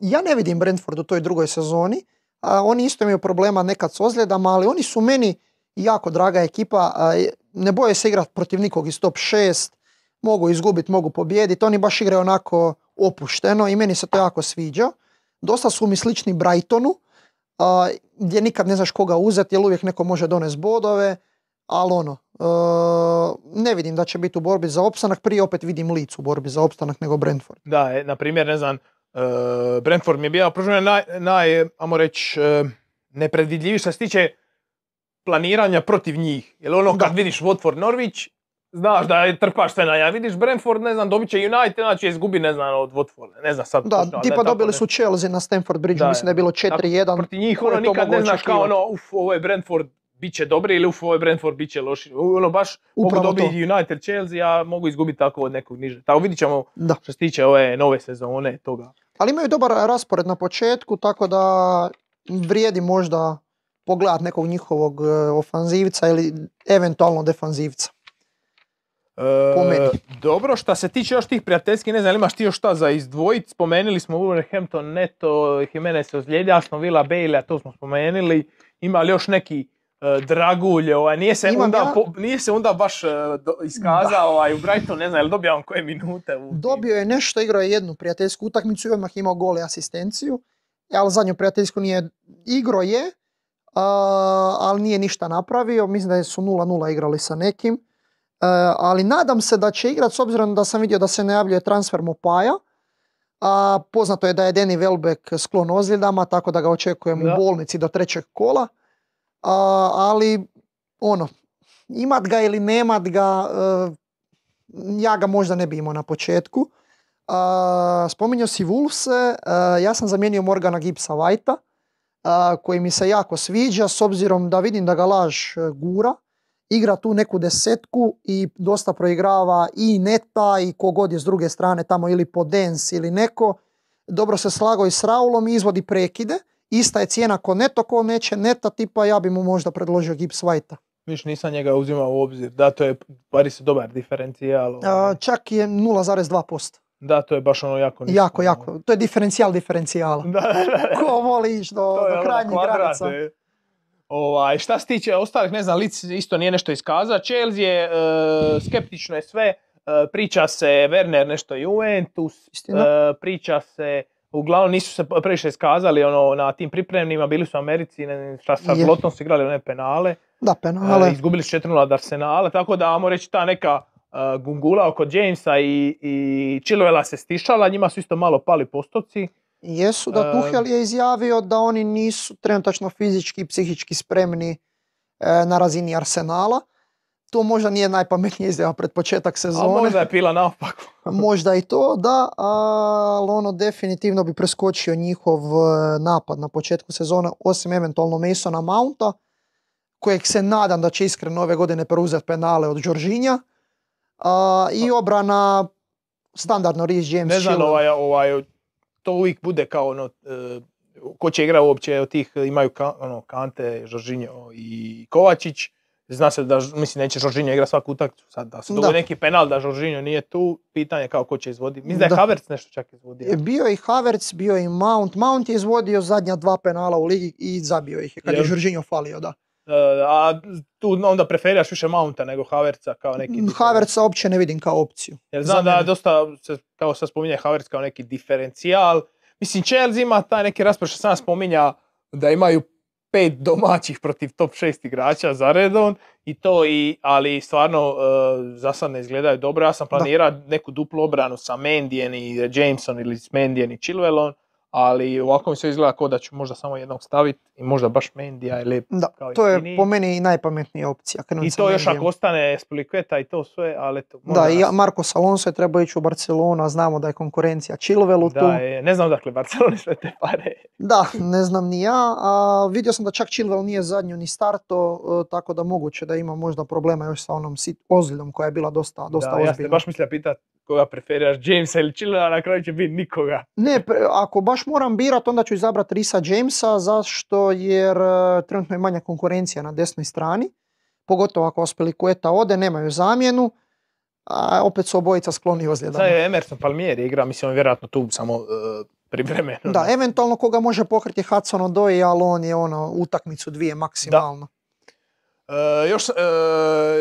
Ja ne vidim Brentford u toj drugoj sezoni. A, oni isto imaju problema nekad s ozljedama, ali oni su meni jako draga ekipa. a, ne boje se igrati protiv nikog iz top 6. Mogu izgubiti, mogu pobijediti. Oni baš igraju onako opušteno i meni se to jako sviđa. Dosta su mi slični Brightonu, a, gdje nikad ne znaš koga uzeti, jer uvijek neko može donesti bodove. Ali ono, e, ne vidim da će biti u borbi za opstanak. Prije opet vidim Leeds u borbi za opstanak nego Brentford. Da, e, na primjer, ne znam, e, Brentford mi je bio pružen naj, naj ajmo reći, e, nepredvidljiviji što se tiče planiranja protiv njih. Jer ono kad Da. vidiš Watford Norwich, znaš da je trpaš sve na ja. Vidiš Brentford, ne znam, dobit će United, znači izgubi, ne znam, od Watforda. Ne znam sad. Da, točno, tipa dobili ne- su Chelsea na Stamford Bridge, Da, mislim da je bilo 4-1. Protiv njih ono nikad ne znaš kao ono, uf, ovo je Brentford, bit će dobri ili uf, ovo je Brentford, bit će loši. Ono baš Upravo mogu to. dobiti United, Chelsea, a mogu izgubiti tako od nekog niže. Tako vidit ćemo Da. što se tiče ove nove sezone toga. Ali imaju dobar raspored na početku, tako da vrijedi možda pogledat nekog njihovog e, ofanzivca ili eventualno defanzivca. E, dobro, što se tiče još tih prijateljskih, ne znam, imaš ti još šta za izdvojit? Spomenuli smo Wolverhampton, Neto, Jimenez se ozlijedio, Aston Villa, Bailey, a to smo spomenuli. Ima li još neki dragulj, ovaj, nije, se Imam onda, ja- po- nije se onda baš e, do- iskazao ovaj, u Brighton, ne znam, jel dobio on koje minute? U... Dobio je nešto, igrao je jednu prijateljsku utakmicu i odmah imao gol i asistenciju. Ali zadnju prijateljsku nije igrao je, a, ali nije ništa napravio. Mislim da su 0-0 igrali sa nekim. E, ali nadam se da će igrat s obzirom da sam vidio da se najavljuje transfer Mopaja. A, poznato je da je Danny Welbeck sklon ozljedama, tako da ga očekujem Da. u bolnici do trećeg kola. A, ali, ono, imat ga ili nemat ga, e, ja ga možda ne bi imao na početku. A, spominjao si Wolvese, a, ja sam zamijenio Morgana Gibsa Whitea, a, koji mi se jako sviđa s obzirom da vidim da ga laž e, gura. Igra tu neku desetku i dosta proigrava i neta i kogod je s druge strane tamo ili Podens ili neko. dobro se slagao i s Raulom i izvodi prekide. Ista je cijena ko Neto, ko neće Neta, tipa ja bi mu možda predložio Gibbs White-a. Viš, nisam njega uzimao u obzir. Da, to je, pari se dobar diferencijal. A, ovaj. čak je 0,2%. Da, to je baš ono jako nisko. Jako, jako. To je diferencijal diferencijala. Da, da, da. Ko voli ići do, do ono krajnjih granica. e. Ovaj, šta se tiče ostalih, ne znam, Lic isto nije nešto iskazao. Chelsea je, e, skeptično je sve. E, priča se Werner nešto Juventus, e, priča se, uglavnom nisu se previše iskazali ono, na tim pripremnima, bili su u Americi, ne šta sa Je. Lotom su igrali one penale. Da, E, penale. izgubili su 4-0 od Arsenala, tako da ajmo reći ta neka e, gungula oko Jamesa i, i Chilwella se stišala, njima su isto malo pali postoci. Jesu da e, Tuhel je izjavio da oni nisu trenutačno fizički i psihički spremni e, na razini Arsenala. To možda nije najpametnija izjava pred početak A sezone. možda je pila naopako. Možda i to, da, ali ono definitivno bi preskočio njihov e, napad na početku sezone, osim eventualno Masona Mounta, kojeg se nadam da će iskreno ove godine preuzeti penale od Đorđinja. A, I obrana standardno Reece James Ne znam, ovaj, ovaj, to uvijek bude kao ono, e, ko će igra uopće od tih, imaju ka, ono, Kante, Žoržinjo i Kovačić. Zna se da, mislim, neće Žoržinjo igra svaku utakmicu. Sad da se dogodi neki penal da Žoržinjo nije tu, pitanje je kao ko će izvoditi. Mislim da je Da. Havertz nešto čak izvodio. Je bio i Havertz, bio i Mount. Mount je izvodio zadnja dva penala u ligi i zabio ih je kad je? Žoržinjo falio, da. A tu onda preferiraš više Mounta nego Havertza kao neki... Havertza uopće ne vidim kao opciju. Jer znam da dosta se, kao sad spominje Havertz kao neki diferencijal. Mislim, Chelsea ima taj neki raspor što sam spominja da imaju pet domaćih protiv top šest igrača za redom i to i, ali stvarno e, za sad ne izgledaju dobro. Ja sam planirao neku duplu obranu sa Mendijem i Jameson ili s Mendijem i Chilwellom, ali ovako mi se izgleda kao da ću možda samo jednog staviti i možda baš Mendija ili Da, kao to je po meni najpametnija opcija. i to još Mendijem. ako ostane Splikveta i to sve, ali eto. Da, i nas- Marko Alonso je trebao ići u Barcelonu, a znamo da je konkurencija Chilwellu tu. Da, je, ne znam odakle Barcelona sve te pare. Da, ne znam ni ja, a vidio sam da čak Chilwell nije zadnju ni starto, e, tako da moguće da ima možda problema još sa onom sit- ozljedom koja je bila dosta, dosta da, ja sam ozbiljna. baš mislio pitat koga preferiraš, Jamesa ili Chilwella, na kraju će biti nikoga. Ne, pre- ako baš moram birat, onda ću izabrati Risa Jamesa, zašto jer e, trenutno je manja konkurencija na desnoj strani, pogotovo ako Aspilicueta ode, nemaju zamjenu, a opet su obojica skloni ozljedama. Sad je Emerson Palmieri igra, mislim on je vjerojatno tu samo uh, privremeno. Da, eventualno koga može pokriti Hudson Odoi, ali on je ono utakmicu dvije maksimalno. E, još, e,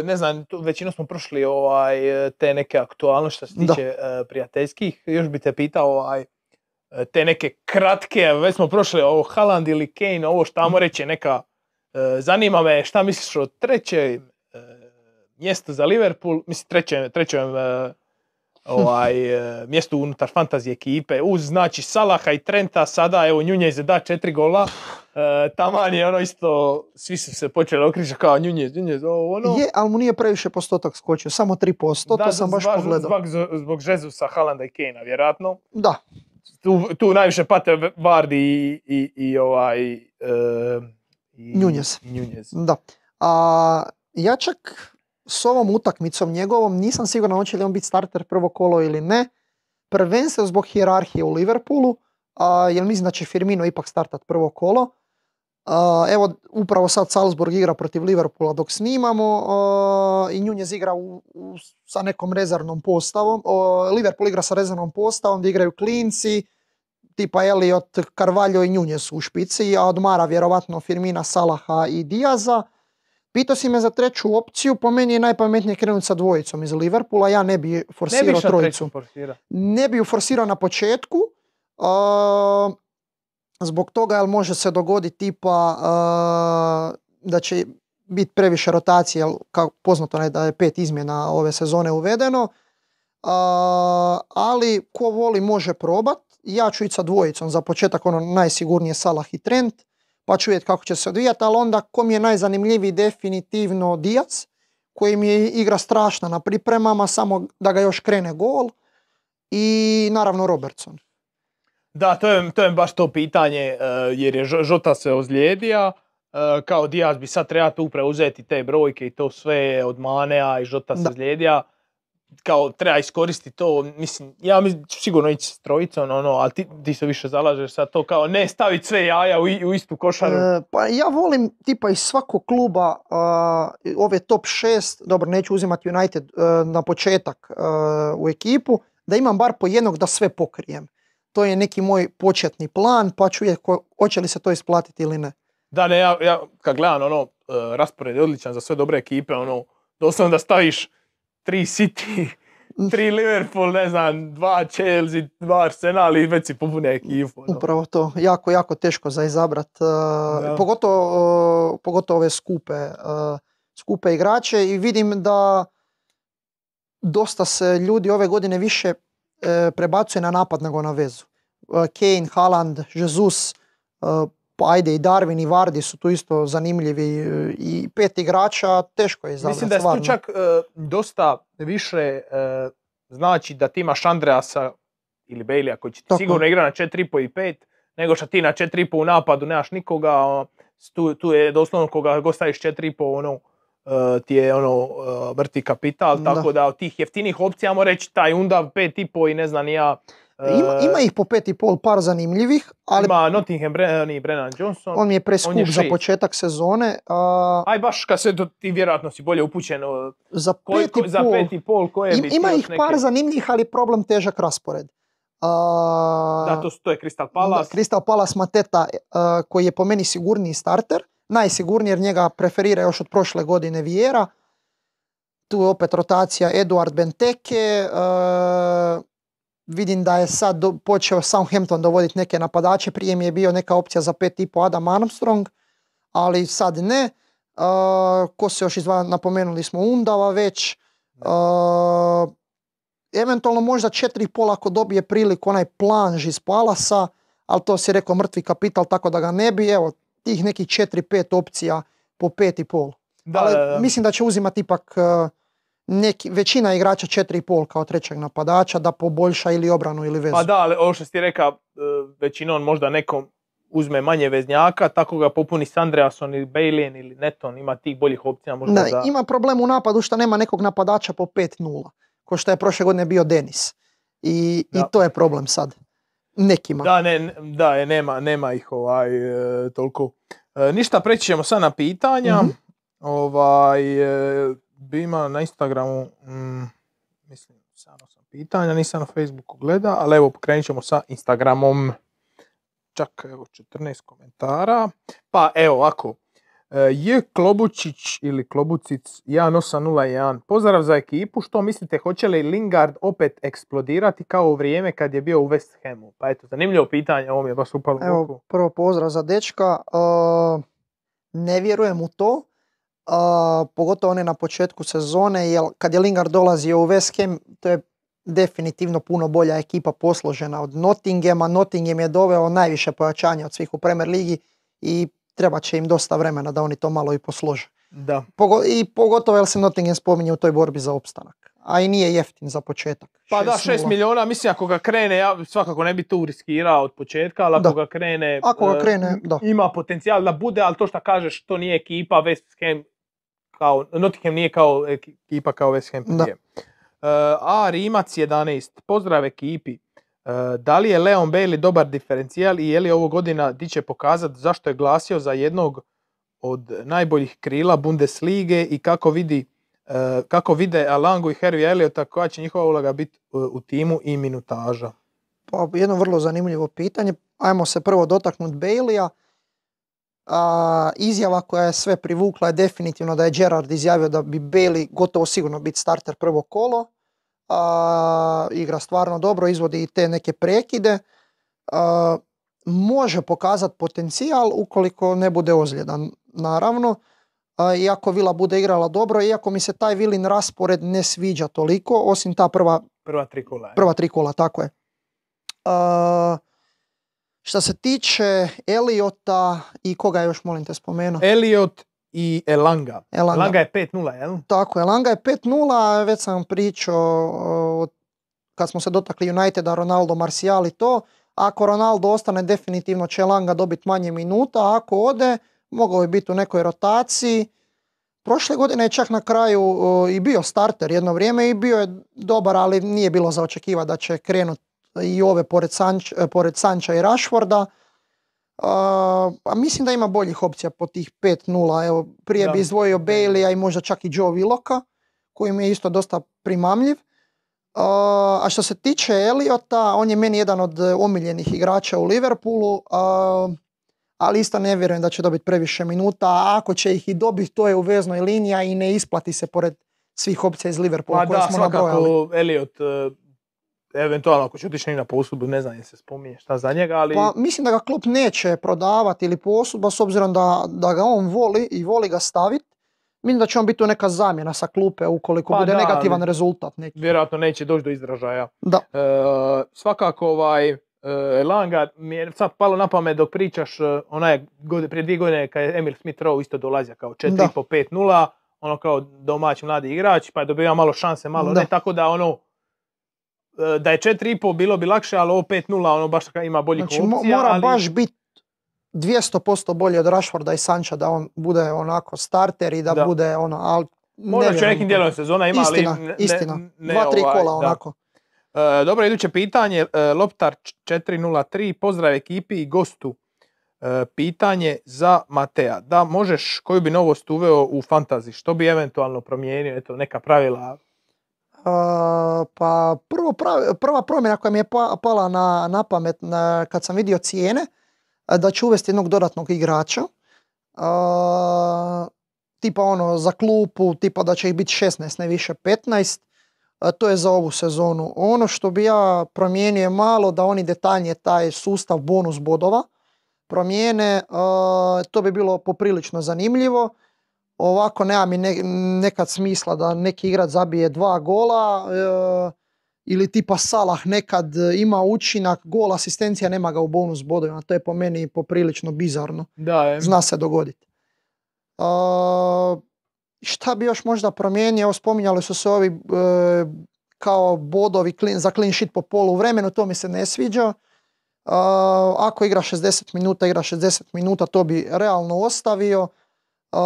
ne znam, tu većinu smo prošli ovaj, te neke aktualnosti što se tiče e, prijateljskih. Još bi te pitao ovaj, e, te neke kratke, već smo prošli ovo Haaland ili Kane, ovo šta mu reći neka, e, zanima me šta misliš o trećem mjestu za Liverpool, mislim trećem, trećem ovaj, e, mjestu unutar fantasy ekipe, uz znači Salaha i Trenta, sada evo Nunez je da četiri gola, e, taman je ono isto, svi su se počeli okrižati kao Nunez, ovo ono. Je, ali mu nije previše postotak skočio, samo 3%, to sam baš pogledao. Zbog, zbog Žezusa, Halanda i Kejna, vjerojatno. Da, Tu, tu najviše pate Vardy i, i, i ovaj... E, i, Nunez. i Nunez. da. A, ja čak s ovom utakmicom njegovom nisam siguran hoće li on biti starter prvo kolo ili ne. Prvenstveno zbog hijerarhije u Liverpoolu, a, jer mislim da će Firmino ipak startat prvo kolo. A, evo, upravo sad Salzburg igra protiv Liverpoola dok snimamo a, i Nunez igra u, u- sa nekom rezervnom postavom. Liverpool igra sa rezervnom postavom gdje igraju klinci, tipa Elliot, Carvalho i Nunez u špici, a odmara vjerovatno Firmina, Salaha i Diaza. Pitao si me za treću opciju, po meni je najpametnije krenuti sa dvojicom iz Liverpoola, ja ne bi Ne forsirao išao trojicu forsira. ne bi ju forsirao na početku. a, zbog toga jer može se dogoditi tipa a, da će biti previše rotacije, jer kao poznato je da je pet izmjena ove sezone uvedeno. A, ali ko voli može probat. Ja ću ići sa dvojicom za početak, ono najsigurnije Salah i Trent, pa ću vidjeti kako će se odvijati, ali onda ko mi je najzanimljiviji definitivno Diaz, koji mi je igra strašna na pripremama, samo da ga još krene gol. I naravno Robertson. Da, to je, to je baš to pitanje, e, jer je Žo- Žota se ozlijedija, e, kao Diaz bi sad trebao tu preuzeti te brojke i to sve od Manea i Žota se ozlijedija. Kao treba iskoristiti to, mislim, ja mislim, ću sigurno ići s trojicom, ono, ali ti, ti se više zalažeš sa to kao ne staviti sve jaja u, u istu košaru. E, pa ja volim tipa iz svakog kluba a, ove top 6, dobro neću uzimati United e, na početak e, u ekipu, da imam bar po jednog da sve pokrijem. To je neki moj početni plan, pa ću vidjeti ko- hoće li se to isplatiti ili ne. Da, ne, ja, ja kad gledam, ono, e, raspored je odličan za sve dobre ekipe, ono, doslovno da staviš tri City, tri Liverpool, ne znam, dva Chelsea, dva Arsenal i već si popune ekipu. ono. Upravo to, jako, jako teško za izabrat, Da. pogotovo, e, pogotovo ove skupe, e, skupe igrače i vidim da dosta se ljudi ove godine više prebacuje na napad nego na vezu. Kane, Haaland, Jesus, pa ajde i Darwin i Vardy su tu isto zanimljivi e, i pet igrača teško je izabrati. Mislim da je tu čak e, dosta više e, znači da ti imaš Andreasa ili Baileya koji će ti Tako. sigurno igra na 4,5 i 5, nego što ti na 4,5 u napadu nemaš nikoga, tu, tu je doslovno koga god staviš 4,5 ono, ti je ono e, vrti kapital, tako da od tih jeftinih opcija ajmo reći taj Undav 5,5 i ne znam ja. E, Ima, ima ih po pet i pol par zanimljivih, ali ima Nottingham Bre- i Brennan Johnson. on mi je preskup je za početak sezone. a, Aj baš kad se to, ti vjerojatno si bolje upućen za koji- pet i ko- za pol- 5,5 koje Im- bi ima ih neke- par zanimljivih, ali problem težak raspored. A, Da, to, to je Crystal da, Palace. Crystal Palace Mateta a, koji je po meni sigurniji starter. Najsigurniji jer njega preferira još od prošle godine Vijera. Tu je opet rotacija Eduard Benteke. a, vidim da je sad do- počeo Southampton dovoditi neke napadače. Prije mi je bio neka opcija za 5,5 Adam Armstrong, ali sad ne. A, ko se još izdvaja, napomenuli smo Undava već. A, eventualno možda 4,5 ako dobije priliku onaj planž iz Palasa, ali to si rekao mrtvi kapital tako da ga ne bi. Evo, tih nekih 4-5 opcija po 5,5. Da, ali da, da. mislim da će uzimati ipak uh, neki, većina igrača 4,5 kao trećeg napadača da poboljša ili obranu ili vezu. Pa da, ali ovo što si ti rekao, e, većinom možda nekom uzme manje veznjaka, tako ga popuni s Andreasom ili Baileyem ili Neton, ima tih boljih opcija možda Da, za... Ima problem u napadu što nema nekog napadača po 5-0, ko što je prošle godine bio Denis. I, i Da. to je problem sad. Nekima. Da, ne, da, je, nema, nema ih ovaj, e, toliko. E, ništa, preći ćemo sad na pitanja. Mhm. Ovaj, e, bi ima na Instagramu, mm, mislim, samo sam pitanja, nisam na Facebooku gleda, ali evo, krenut ćemo sa Instagramom. Čak, evo, 14 komentara. Pa, evo, ovako. E, J. Klobučić ili Klobucic 1801. Pozdrav za ekipu. Što mislite, hoće li Lingard opet eksplodirati kao u vrijeme kad je bio u West Hamu? Pa eto, zanimljivo pitanje, ovo mi je baš upalo u Evo, prvo pozdrav za dečka. Uh, ne vjerujem u to. Uh, pogotovo ne na početku sezone, jer kad je Lingard dolazio u West Ham, to je definitivno puno bolja ekipa posložena od Nottinghama. Nottingham je doveo najviše pojačanja od svih u Premier Ligi i treba će im dosta vremena da oni to malo i poslože. Da. Pogo- I pogotovo jer se Nottingham spominje u toj borbi za opstanak. A i nije jeftin za početak. Pa da, 6 6:0. miliona, mislim ako ga krene, ja svakako ne bi tu riskirao od početka, ali ako Da. ga krene, Ako ga e, krene, da. ima potencijal da bude, ali to što kažeš, to nije ekipa West Ham kao, Nottingham nije kao ekipa kao West Ham Da. E, a Rimac 11, pozdrav ekipi. E, da li je Leon Bailey dobar diferencijal i je li ovo godina di će pokazati zašto je glasio za jednog od najboljih krila Bundeslige i kako vidi kako vide Alangu i Harvey Elliota koja će njihova uloga biti e, u timu i minutaža. Pa jedno vrlo zanimljivo pitanje. Ajmo se prvo dotaknuti Baileya. A, izjava koja je sve privukla je definitivno da je Gerard izjavio da bi Bailey gotovo sigurno biti starter prvo kolo. A, igra stvarno dobro, izvodi i te neke prekide. A, može pokazati potencijal ukoliko ne bude ozljedan, naravno. Iako Vila bude igrala dobro, iako mi se taj Vilin raspored ne sviđa toliko, osim ta prva Prva tri kola. je. Prva tri kola, tako je. Uh, što se tiče Eliota i koga još molim te spomenuo? Elliot i Elanga. Elanga. Elanga je 5-0, jel? Tako je, Langa je 5-0, već sam pričao uh, kad smo se dotakli Uniteda, Ronaldo, Martial i to. Ako Ronaldo ostane, definitivno će Langa dobiti manje minuta, a ako ode, mogao je biti u nekoj rotaciji. Prošle godine je čak na kraju o, i bio starter jedno vrijeme i bio je dobar, ali nije bilo za očekivati da će krenuti i ove pored, Sanč, e, pored Sanča i Rashforda. A, a mislim da ima boljih opcija po tih 5-0. Evo, prije Da. bi izdvojio Baileya i možda čak i Joe Willoka, koji mi je isto dosta primamljiv. A, a što se tiče Eliota, on je meni jedan od e, omiljenih igrača u Liverpoolu, a, ali isto ne vjerujem da će dobiti previše minuta, a ako će ih i dobiti, to je u veznoj linija i ne isplati se pored svih opcija iz Liverpoola koje da, smo nabrojali. svakako Elliot, e, eventualno ako će otići na posudbu, ne znam je se spominje šta za njega, ali Pa mislim da ga klub neće prodavati ili posudba s obzirom da, da ga on voli i voli ga staviti. Mislim da će on biti tu neka zamjena sa klupe ukoliko Pa bude da, negativan rezultat neki. vjerojatno neće doći do izražaja. Da. E, svakako ovaj Elanga mi je sad palo na pamet dok pričaš e, onaj god, prije dvije godine kad je Emil Smith Rowe isto dolazio kao 4,5-5-0 ono kao domaći mladi igrač pa je dobio malo šanse malo Da. ne tako da ono e, da je 4,5 bilo bi lakše ali ovo 5-0 ono baš ima boljih Znači opcija mora ali baš biti 200% bolji od Rashforda i Sancha da on bude onako starter i da, Da. bude ono, ali možda će nekim dijelom sezona ima Istina, ali ne, istina. ne, ne Dva, tri ovaj, kola da. onako. E, dobro, iduće pitanje. E, Loptar 403, pozdrav ekipi i gostu. E, pitanje za Matea. Da, možeš, koju bi novost uveo u fantazi? Što bi eventualno promijenio? Eto, neka pravila. Uh, pa prvo prav- prva promjena koja mi je pa- pala na, na pamet na- kad sam vidio cijene, da će uvesti jednog dodatnog igrača. Tipa ono za klupu, tipa da će ih biti 16, ne više 15. To je za ovu sezonu. Ono što bi ja promijenio je malo da oni detaljnije taj sustav bonus bodova promijene. to bi bilo poprilično zanimljivo ovako nema mi ne- nekad smisla da neki igrač zabije dva gola e, ili tipa Salah nekad ima učinak, gol asistencija, nema ga u bonus bodovima. To je po meni poprilično bizarno. Da, je. Zna se dogoditi. E, šta bi još možda promijenio? Spominjali su se ovi e, kao bodovi clean- za clean sheet po polu vremenu, to mi se ne sviđa. E, ako igra 60 minuta, igra 60 minuta, to bi realno ostavio. E,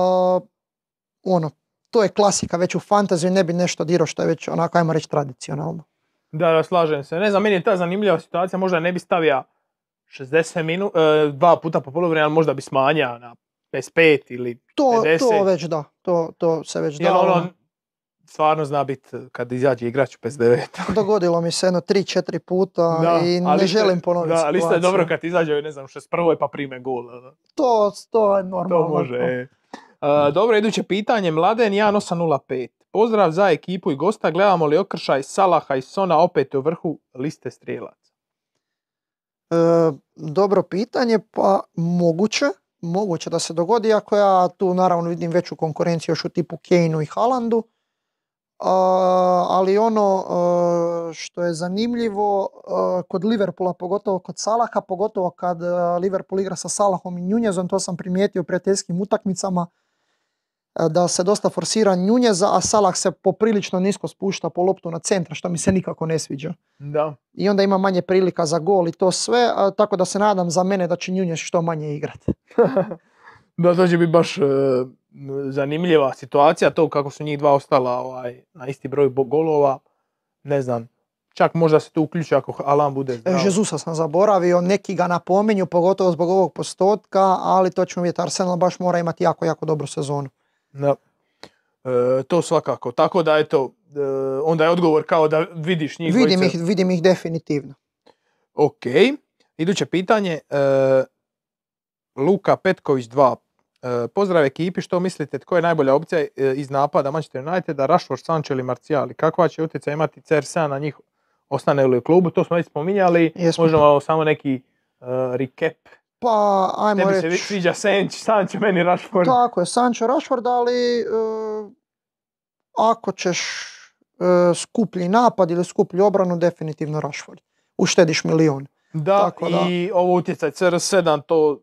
ono, to je klasika već u fantaziju, ne bi nešto dirao što je već onako, ajmo reći, tradicionalno. Da, da, slažem se. Ne znam, meni je ta zanimljiva situacija. Možda ne bi stavio 60 minuta, dva puta po polovremenu, ali možda bi smanjao na 55 ili To, 50. to već da, to, to se već da. ono, stvarno zna biti kad izađe igrač u 59. Dogodilo mi se jedno 3-4 puta Da, i ne želim ponoviti Da, ali isto je dobro kad izađe, ne znam, 61. pa prime gol. ono. To, to je normalno. To može. Uh, dobro, iduće pitanje. Mladen 1805. Pozdrav za ekipu i gosta. Gledamo li okršaj Salaha i Sona opet u vrhu liste strijelaca? E, dobro pitanje, pa moguće, moguće da se dogodi, ako ja tu naravno vidim veću konkurenciju još u tipu Kaneu i Haalandu, A, ali ono što je zanimljivo kod Liverpoola, pogotovo kod Salaha, pogotovo kad Liverpool igra sa Salahom i Nunjezom, to sam primijetio u prijateljskim utakmicama, da se dosta forsira Nunjeza, a Salah se poprilično nisko spušta po loptu na centra, što mi se nikako ne sviđa Da. i onda ima manje prilika za gol i to sve, a, tako da se nadam za mene da će Nunez što manje igrati. Da, to će biti baš e, zanimljiva situacija. To kako su njih dva ostala ovaj, na isti broj golova. Ne znam. Čak možda se tu uključi ako Alan bude zdrav. Jezusa sam zaboravio, neki ga napominju, pogotovo zbog ovog postotka, ali to ćemo vidjeti. Arsenal baš mora imati jako, jako dobru sezonu. Da. E, to svakako. Tako da, eto, e, onda je odgovor kao da vidiš njih Vidim ih, vidim ih definitivno. Ok. Iduće pitanje. e, Luka Petković 2. E, pozdrav ekipi, što mislite tko je najbolja opcija e, iz napada Manchester Uniteda, Rashford, Sancho ili Kakva će utjecaj imati CR7 na njih ostane li u klubu? To smo već spominjali. Jesmo. Možemo samo neki e, recap. Pa, ajmo Tebi se reći, sviđa Sancho, Sancho meni Rashford. tako je, Sancho Rashford, ali e, ako ćeš e, skuplji napad ili skuplju obranu, definitivno Rashford. Uštediš milion. Da, Tako da. i ovo utjecaj CR7, to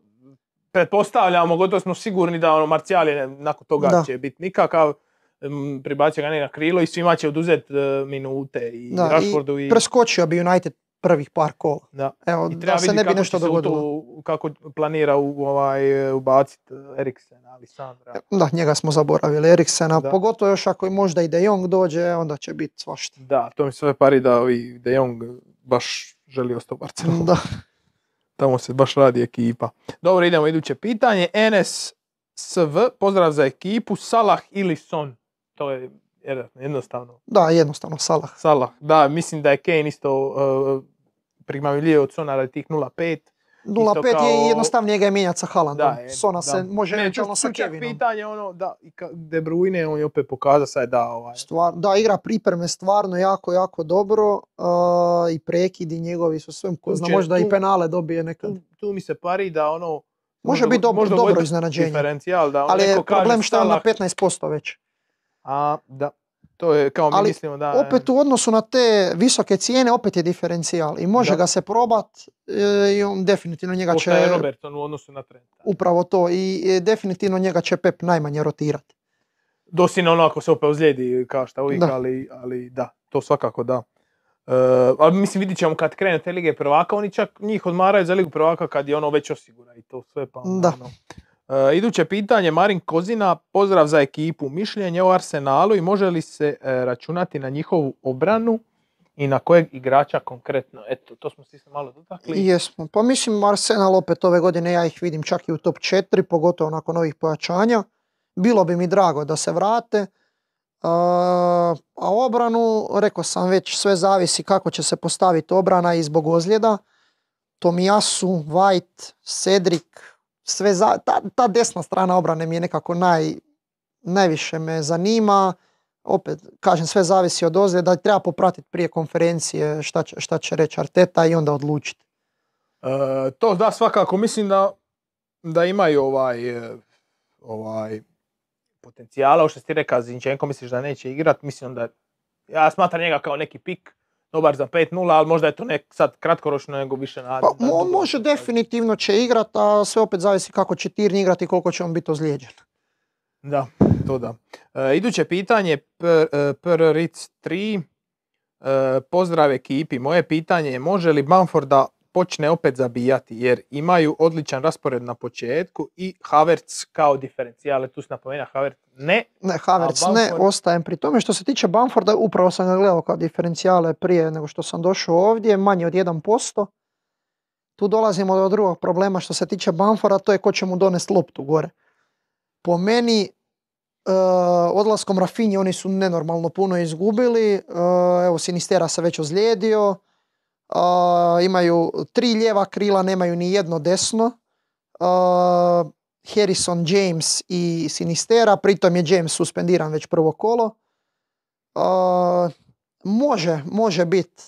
pretpostavljamo, gotovo smo sigurni da ono Martial je nakon toga Da. će biti nikakav, m, prebacit ga ne na krilo i svima će oduzeti minute i Da, Rashfordu i... Preskočio bi United prvih par kola. Da. Evo, I treba da se ne bi kako nešto u to- dogodilo. kako planira u, ovaj, ubaciti Eriksena, ali Sandra. Da, njega smo zaboravili, Eriksena, Da. pogotovo još ako i možda i De Jong dođe, onda će biti svašta. Da, to mi sve pari da ovi De Jong baš želi ostati u Barcelonu. Da. Tamo se baš radi ekipa. Dobro, idemo iduće pitanje. NSSV, pozdrav za ekipu. Salah ili Son? To je jednostavno. da, jednostavno Salah. Salah, da, mislim da je Kane isto uh, primamljiviji od Sona radi tih 0-5. 0-5 je kao- i jednostavnije ga je mijenjati sa Haalandom. Da, je, Sona se može tu- sa Kevinom. pitanje ono, da, i De Bruyne, on je opet pokazao sad da ovaj, Stvar, da, igra pripreme stvarno jako, jako dobro i prekidi njegovi su sve, ko zna, možda i penale dobije nekad. tu, tu mi se pari da ono... Može biti dobro, možda dobro iznenađenje. Da on Ali je problem što je on na Salah, 15% već. A, da, to je kao mi Ali mislimo da... Opet u odnosu na te visoke cijene, opet je diferencijal i može Da. ga se probat e, i on definitivno njega će je Robertson u odnosu na Trenta. upravo to i e, definitivno njega će Pep najmanje rotirati. Dosin ono ako se opet ozlijedi kao šta uvijek, Da. ali, ali da, to svakako da. E, ali mislim vidit ćemo kad krene te lige prvaka, oni čak njih odmaraju za ligu prvaka kad je ono već osigura i to sve pa Da. ono. E, iduće pitanje, Marin Kozina, pozdrav za ekipu, mišljenje o Arsenalu i može li se e, računati na njihovu obranu i na kojeg igrača konkretno? Eto, to smo se isto malo dotakli. Jesmo. Pa mislim Arsenal opet ove godine ja ih vidim čak i u top 4, pogotovo nakon ovih pojačanja. Bilo bi mi drago da se vrate. A, a obranu, rekao sam već, sve zavisi kako će se postaviti obrana i zbog ozljeda. Tomijasu, White, Cedric, sve za, ta, ta desna strana obrane mi je nekako naj, najviše me zanima. Opet, kažem, sve zavisi od ozljeda. Treba popratiti prije konferencije šta će, šta će reći Arteta i onda odlučiti. E, to da svakako mislim da, da imaju ovaj, e, ovaj potencijala, ovo što si rekao Zinčenko misliš da neće igrat, mislim da ja smatram njega kao neki pik, dobar za 5-0, ali možda je to nek sad kratkoročno nego više na... Pa, dugo. može definitivno će igrat, a sve opet zavisi kako će Tirni igrati i koliko će on biti ozlijeđen. Da, to da. E, iduće pitanje, P- e, PRRIC 3, e, pozdrav ekipi. Moje pitanje je može li Bamford da počne opet zabijati jer imaju odličan raspored na početku i Havertz kao diferencijale, tu se napomena Havertz ne, Ne, Havertz A ne, Bamford? ostajem pri tome. Što se tiče Bamforda, upravo sam ga gledao kao diferencijale prije nego što sam došao ovdje, manje od 1%. Tu dolazimo do drugog problema što se tiče Bamforda, to je ko će mu donesti loptu gore. Po meni, e, odlaskom Rafinji oni su nenormalno puno izgubili. E, evo, Sinistera se već ozlijedio. Imaju tri lijeva krila, nemaju ni jedno desno. E, Harrison, James i Sinistera, pritom je James suspendiran već prvo kolo. E, može, može biti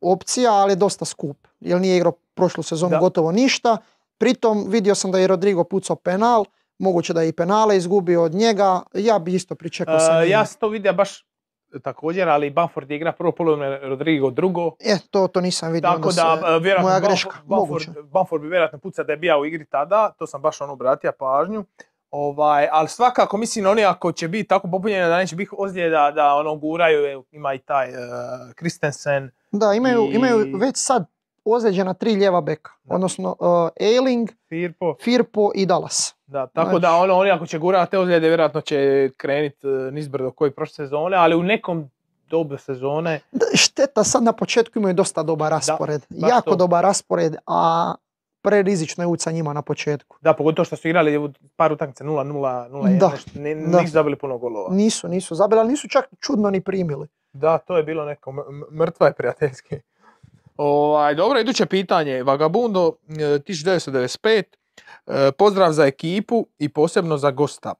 opcija, ali je dosta skup, jer nije igrao prošlu sezonu Da. gotovo ništa. Pritom vidio sam da je Rodrigo pucao penal, moguće da je i penale izgubio od njega, ja bi isto pričekao sa njim. ja sam to vidio baš također, ali Bamford igra prvo polovine, Rodrigo drugo, E, to, to nisam vidio. Tako onda da, se- e, moja greška, Bamford. Bamford bi vjerojatno puca da je bio u igri tada, to sam baš ono obratio pažnju. Ovaj, ali svakako mislim oni ako će biti tako popunjeni da neće biti ozljeda da ono guraju, ima i taj uh, Christensen. Da, imaju, i- imaju već sad ozlijeđena tri lijeva beka, Da. odnosno uh, Ailing, Firpo. Firpo i Dallas. Da, tako Znači- da ono, oni ako će gurati te ozljede vjerojatno će krenit uh, nizbrdo koji prošle sezone, ali u nekom dobu sezone Da, Šteta sad na početku imaju dosta dobar raspored. baš jako to. dobar raspored, a prerizično je sa njima na početku. da, pogotovo što su igrali par utakmice 0-0, 0-1, Da, nešto, ni- da. nisu zabili puno golova. Nisu, nisu zabili, ali nisu čak čudno ni primili. Da, to je bilo neko mrtva je prijateljski. Ovaj, dobro, iduće pitanje. Vagabundo e, 1995. E, Pozdrav za ekipu i posebno za gosta.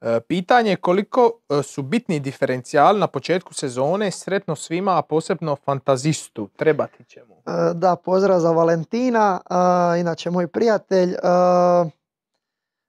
E, Pitanje je koliko e, su bitni diferencijali na početku sezone, sretno svima, a posebno fantazistu. Trebati će mu. E, Da, pozdrav za Valentina, inače moj prijatelj.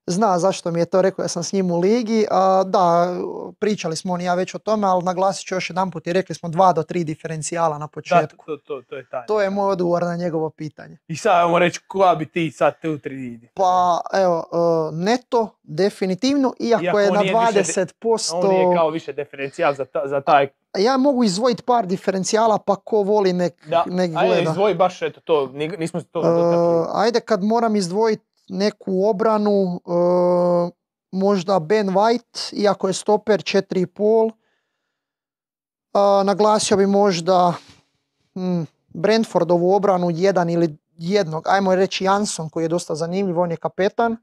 Zna zašto mi je to rekao, ja sam s njim u ligi. A, da, pričali smo on i ja već o tome, ali naglasit ću još jedan put i rekli smo dva do tri diferencijala na Da, početku. to, to, to je tajna. To je moj odgovor na njegovo pitanje. I sad ajmo reći koja bi ti sad tu tri Pa evo, e, neto definitivno, iako, Iako je na nije više de- 20%, On je kao više diferencijal za, ta, za taj... ja mogu izdvojiti par diferencijala pa ko voli nek, Da, nek ajde gleda. izdvoji baš eto to, ni- nismo to dotakli. ajde kad moram izdvojiti neku obranu, e, možda Ben White, iako je stoper 4,5. A, naglasio bi možda hmm, Brentfordovu obranu jedan ili jednog, ajmo reći Jansson koji je dosta zanimljiv, on je kapetan.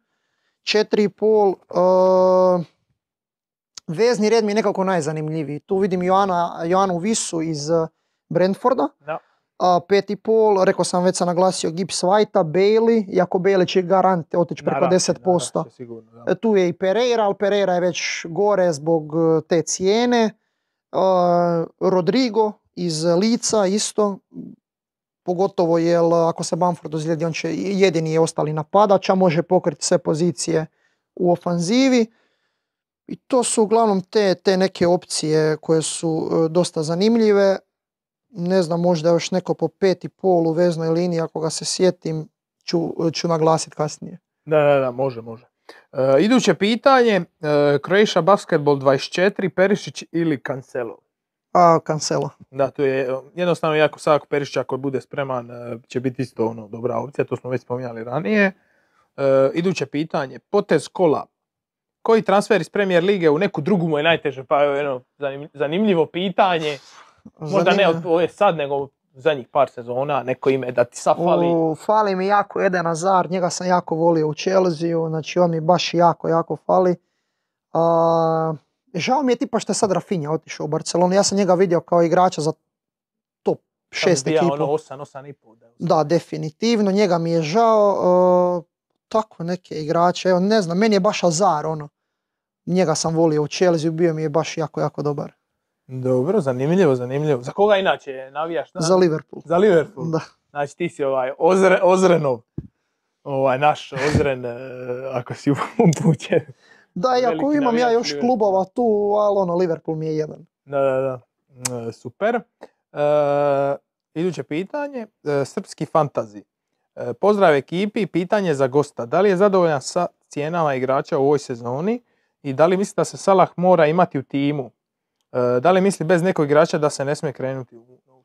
4,5. E, vezni red mi je nekako najzanimljiviji. Tu vidim Joana, Joanu Visu iz e, Brentforda. Da. A, pet i pol, rekao sam već sam naglasio Gibbs Whitea, Bailey, iako Bailey će garant otići preko Naravno, 10%. naravno, sigurno, da. E, Tu je i Pereira, ali Pereira je već gore zbog e, te cijene. E, Rodrigo iz Lica isto, pogotovo jer ako se Bamford ozlijedi, on će jedini je ostali napadač, a može pokriti sve pozicije u ofanzivi. I to su uglavnom te, te neke opcije koje su e, dosta zanimljive. Ne znam, možda još neko po pet i pol u veznoj liniji, ako ga se sjetim, ću, ću naglasiti kasnije. Da, da, da, može, može. E, iduće pitanje, e, Croatia Basketball 24, Perišić ili Cancelo? A, Cancelo. Da, to je jednostavno jako sad ako Perišić ako bude spreman e, će biti isto ono dobra opcija, to smo već spominjali ranije. E, iduće pitanje, potez kola. Koji transfer iz Premier Lige u neku drugu mu je najteže? Pa evo jedno zanim- zanimljivo pitanje. Možda ne od ove sad, nego zadnjih par sezona, neko ime da ti sad fali. U, fali mi jako Eden Hazard, njega sam jako volio u Chelsea, znači on mi baš jako, jako fali. A, žao mi je tipa što je sad Rafinha otišao u Barcelonu, ja sam njega vidio kao igrača za top Kad bi šest bija ekipu. Ono 8, 8 i pol. Da, Da, definitivno, njega mi je žao. e, tako neke igrače, evo ne znam, meni je baš Hazard ono. Njega sam volio u Chelsea, bio mi je baš jako, jako dobar. Dobro, zanimljivo, zanimljivo. Za koga inače navijaš? Na- Za Liverpool. Za Liverpool. Da. Znači ti si ovaj Ozre, Ozrenov. Ovaj naš Ozren, e, ako si upućen. Da, iako Veliki imam ja još Liverpoola. klubova tu, ali ono, Liverpool mi je jedan. Da, da, da. E, Super. E, iduće pitanje, e, srpski fantazi. E, pozdrav ekipi, pitanje za gosta. Da li je zadovoljan sa cijenama igrača u ovoj sezoni i da li misli da se Salah mora imati u timu? E, da li misli bez nekog igrača da se ne smije krenuti u ovu sezonu?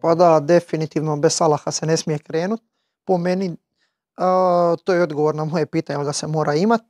Pa da, definitivno bez Salaha se ne smije krenut. Po meni, to je odgovor na moje pitanje, ali ga se mora imat.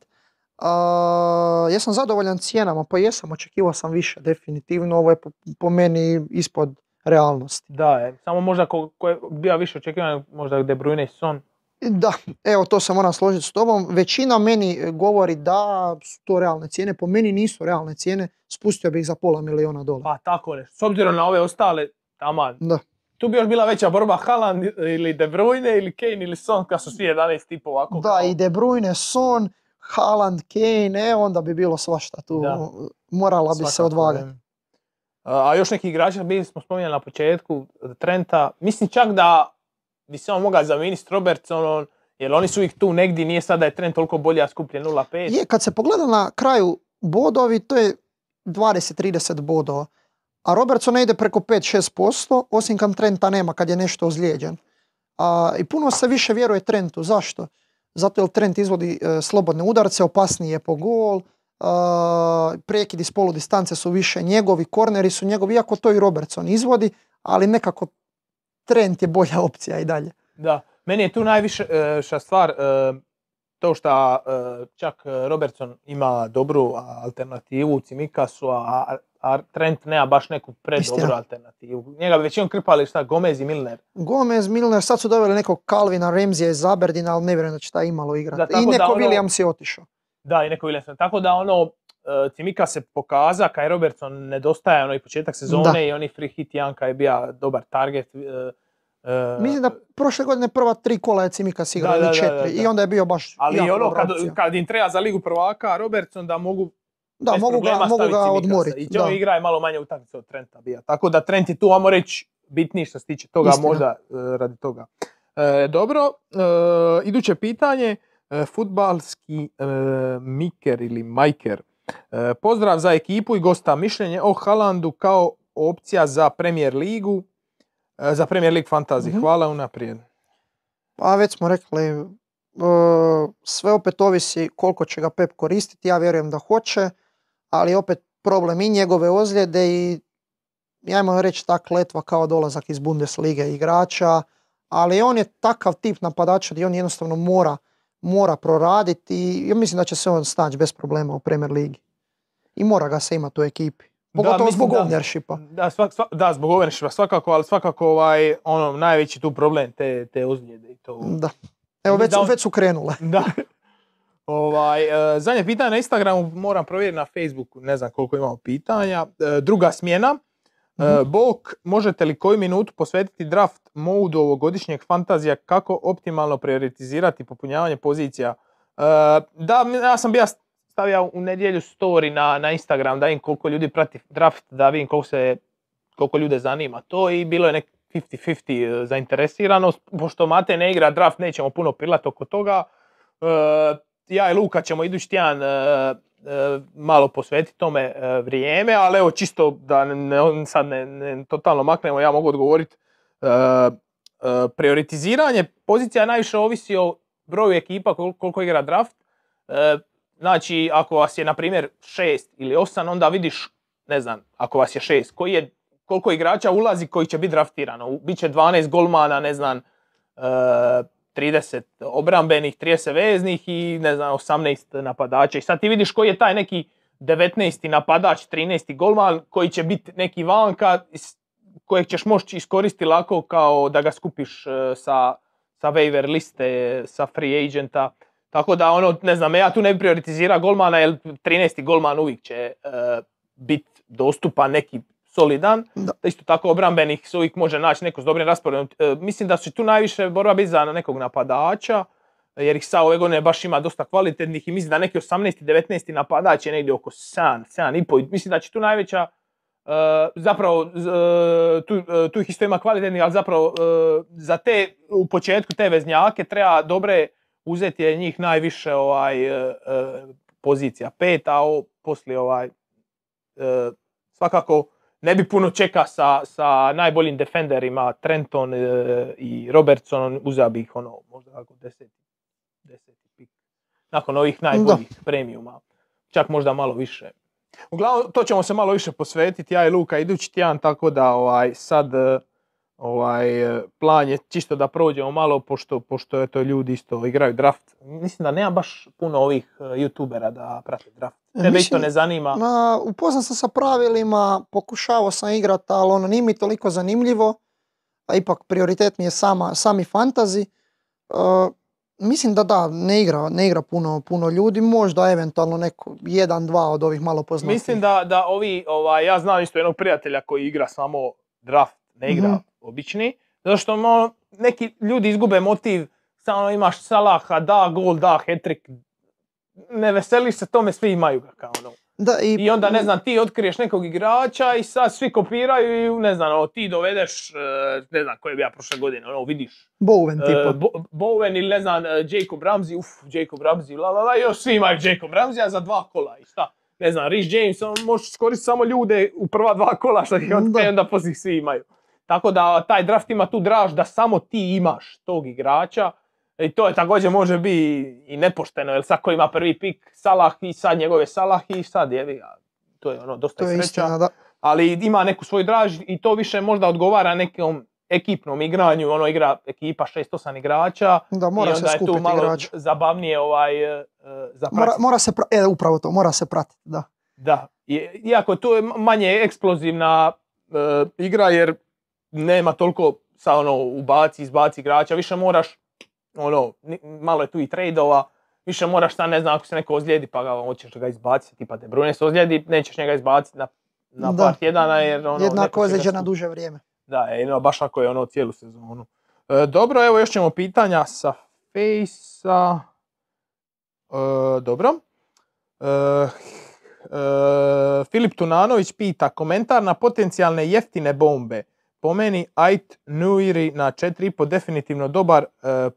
A, jesam zadovoljan cijenama, pa jesam, očekivao sam više, definitivno. Ovo je po, po meni ispod realnosti. Da, je. samo možda ko, ko je bio više očekivan, možda De Bruyne i Son. Da, evo to se moram složiti s tobom. Većina meni govori da su to realne cijene, po meni nisu realne cijene, spustio bih ih za pola miliona dolara. Pa tako nešto. S obzirom na ove ostale, taman. Da. Tu bi još bila veća borba Haaland ili De Bruyne ili Kane ili Son, kad su svi 11 tipa ovako. Da, kao- i De Bruyne, Son, Haaland, Kane, e, onda bi bilo svašta tu. Da. Morala bi se odvagati. ne. A još neki igrači, bili smo spominjali na početku, Trenta, mislim čak da bi on mogao zamijeniti s Robertsonom, jer oni su ih tu negdje, nije sad da je Trent toliko bolje, a skuplje 0,5. Je, kad se pogleda na kraju bodovi, to je 20-30 bodova. A Robertson ne ide preko 5-6%, osim kad Trenta nema, kad je nešto ozlijeđen. A, I puno se više vjeruje Trentu. Zašto? Zato jer Trent izvodi e, slobodne udarce, opasniji je po gol, a, prekidi s polu distance su više njegovi, korneri su njegovi, iako to i Robertson izvodi, ali nekako Trent je bolja opcija i dalje. Da, meni je tu najviše e, ša stvar e, to što čak e, Robertson ima dobru alternativu u Cimikasu, a, a Trent nema baš neku predobru alternativu. Njega bi većinom krpali šta Gomez i Milner. Gomez, Milner, sad su doveli nekog Calvina Ramsey iz Aberdina, ali ne vjerujem da će taj imalo igrati. I neko ono- Williams je otišao. Da, i neko Williamson. Tako da ono, e, Cimika se pokaza kaj Robertson nedostaje ono i početak sezone Da. i oni free hit Janka je bio dobar target. e, Mislim da prošle godine prva tri kola je Da, da, ili četiri. da, da. I onda je bio baš Ali jako ono, kad, kad im treba za ligu prvaka Robertson da mogu Da, bez mogu ga, mogu ga odmoriti. I on igra je malo manje utakmice od Trenta bija. Tako da Trent je tu, ajmo reći, bitniji što se tiče toga Istina. možda e, radi toga. E, dobro, e, iduće pitanje. E, futbalski Miker ili Majker. E, pozdrav za ekipu i gosta. Mišljenje o Halandu kao opcija za Premier ligu, e, za Premier League Fantasy. Mhm. Hvala unaprijed. Pa već smo rekli, e, sve opet ovisi koliko će ga Pep koristiti, ja vjerujem da hoće, ali opet problem i njegove ozljede i ajmo reći ta kletva kao dolazak iz Bundeslige igrača, ali on je takav tip napadača gdje on jednostavno mora, mora proraditi i ja mislim da će se on snaći bez problema u Premier Ligi. I mora ga se imati u ekipi. Pogotovo mislim zbog ownershipa. Da, svak, sva- da zbog ownershipa svakako, ali svakako ovaj, ono, najveći tu problem te, te ozljede i to. Da. Evo već, Da on- već su krenule. Da. Ovaj, e, zadnje pitanje na Instagramu, moram provjeriti na Facebooku, ne znam koliko imamo pitanja. E, druga smjena. E, Bok, možete li koju minutu posvetiti draft modu ovogodišnjeg fantazija kako optimalno prioritizirati popunjavanje pozicija? E, da, ja sam bio stavio u nedjelju story na, na Instagram da vidim koliko ljudi prati draft, da vidim koliko se koliko ljude zanima to i bilo je nek 50-50 zainteresiranost. Pošto Mate ne igra draft, nećemo puno pilat oko toga. E, ja i Luka ćemo idući tjedan e, malo posvetiti tome e, vrijeme, ali evo čisto da ne, sad ne, ne totalno maknemo, ja mogu odgovoriti. E, e, prioritiziranje pozicija najviše ovisi o broju ekipa kol- koliko igra draft. E, znači, ako vas je, na primjer, šest ili osam, onda vidiš, ne znam, ako vas je šest, koji je, koliko igrača ulazi koji će biti draftirano. Biće 12 golmana, ne znam, e, 30 obrambenih, 30 veznih i ne znam, 18 napadača. I sad ti vidiš koji je taj neki 19. napadač, 13. golman koji će biti neki vanka kojeg ćeš moći iskoristiti lako kao da ga skupiš e, sa, sa waiver liste, sa free agenta. Tako da ono, ne znam, ja tu ne bi prioritizirao golmana jer 13. golman uvijek će biti dostupan neki solidan. Da. Isto tako obrambenih se uvijek može naći neko s dobrim rasporedom. E, mislim da će tu najviše borba biti za nekog napadača, jer ih sa ove godine baš ima dosta kvalitetnih i mislim da neki 18. 19. napadač je negdje oko 7, 7,5. Mislim da će tu najveća e, zapravo e, tu, e, tu ih isto ima kvalitetnih, ali zapravo za te u početku te veznjake treba dobre uzeti je njih najviše ovaj pozicija pet, a o, poslije ovaj svakako ne bi puno čeka sa, sa najboljim defenderima Trenton e, i Robertson, uzeo bi ih ono možda kako deseti, deseti pik. Nakon ovih najboljih premiuma. Čak možda malo više. Uglavnom, to ćemo se malo više posvetiti, ja i Luka idući tjedan, tako da ovaj, sad e, ovaj, e, plan je čisto da prođemo malo, pošto, pošto eto, ljudi isto igraju draft. Mislim da nema baš puno ovih e, youtubera da prate draft. E, Tebe isto mislim- ne zanima. Ma, upoznat sam sa pravilima, pokušavao sam igrat, ali ono nije mi toliko zanimljivo, a ipak prioritet mi je sama, sami fantazi. E, mislim da da, ne igra, ne igra puno, puno ljudi, možda eventualno neko, jedan, dva od ovih malo poznatijih. Mislim da, da ovi, ovaj, ja znam isto jednog prijatelja koji igra samo draft, ne igra Mhm. obični, zato što ono, neki ljudi izgube motiv, samo imaš Salaha, da gol, da hat-trick, ne veseliš se tome, svi imaju ga kao ono. Da, i, I onda, ne znam, ti otkriješ nekog igrača i sad svi kopiraju i, ne znam, ono, ti dovedeš, e, ne znam, koje bi ja prošle godine, ono, vidiš, Bowen e, tipa. Bo- Bowen ili, ne znam, e, Jacob Ramsey, uf, Jacob Ramsey, la, la, la, još svi imaju Jacob Ramsey, za dva kola i šta? Ne znam, Rich James, on možeš iskoristiti samo ljude u prva dva kola što ih otkrije, onda poslije svi imaju. Tako da taj draft ima tu draž da samo ti imaš tog igrača, i to je također može biti i nepošteno, jer sad ko ima prvi pik Salah i sad njegove Salah i sad je, to je ono dosta To je sreća. istina, da. Ali ima neku svoju draž i to više možda odgovara nekom ekipnom igranju, ono igra ekipa 6-8 igrača Da, i mora onda se je tu malo igrač. zabavnije ovaj, e, za Mora, mora se, pra- e, upravo to, mora se pratiti, da. Da, I- iako tu je manje eksplozivna e, igra jer nema toliko sa ono ubaci, izbaci igrača, više moraš ono, malo je tu i trejdova, više moraš šta ne znam ako se neko ozlijedi pa ga hoćeš ga izbaciti, tipa De Bruyne se ozlijedi, nećeš njega izbaciti na, na Da. par tjedana jer ono, Jednako ozlijeđen na duže vrijeme. Da, e, no, baš ako je ono cijelu sezonu. E, dobro, evo još ćemo pitanja sa Fejsa. E, dobro. E, e, Filip Tunanović pita komentar na potencijalne jeftine bombe po meni Ait Nuiri na 4,5 definitivno dobar e, e,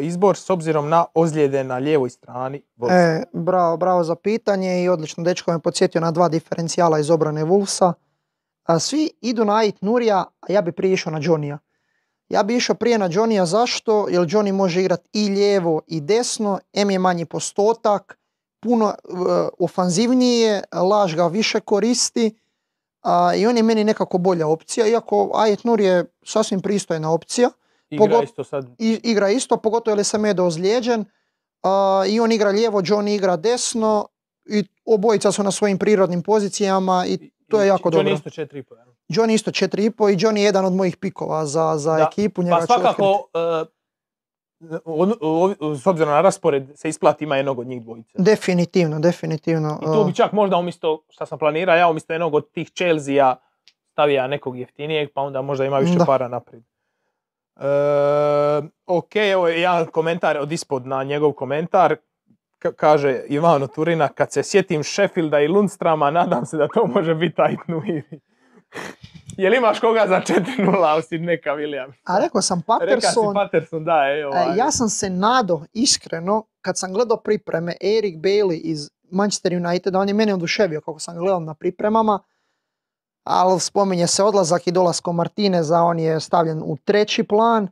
izbor s obzirom na ozljede na lijevoj strani. E, bravo, bravo za pitanje i odlično. Dečko me podsjetio na dva diferencijala iz obrane Wolvesa. Svi idu na Ait Nurija, a ja bi prije išao na Johnnyja. Ja bi išao prije na Johnnyja zašto? Jer Johnny može igrati i lijevo i desno, M je manji postotak, puno e, ofanzivniji je, laž ga više koristi a, i on je meni nekako bolja opcija, iako Ait Nur je sasvim pristojna opcija Igra pogot- isto sad. i, igra isto, pogotovo jer je Semedo ozlijeđen. A, I on igra lijevo, John igra desno i obojica su na svojim prirodnim pozicijama i to je jako dobro. isto 4,5. jel? John isto 4,5 i John je jedan od mojih pikova za, za Da, ekipu. njega Pa ću otkriti. svakako, o- s obzirom na raspored, se isplati ima jednog od njih dvojice. Definitivno, definitivno. I tu bi čak možda umjesto, šta sam planirao, ja umjesto jednog od tih Chelsea stavija nekog jeftinijeg, pa onda možda ima više Da. para naprijed. E, ok, evo je jedan komentar od ispod na njegov komentar. Ka- kaže Ivano Turina, kad se sjetim Sheffielda i Lundstrama, nadam se da to može biti Nuiri. Jel imaš koga za 4-0 osim neka William? a rekao sam Reka si Patterson, Patterson, da, evo. e, ja sam se nado iskreno kad sam gledao pripreme Eric Bailey iz Manchester Uniteda, on je mene oduševio kako sam gledao na pripremama, ali spominje se odlazak i dolasko Martineza, on je stavljen u treći plan,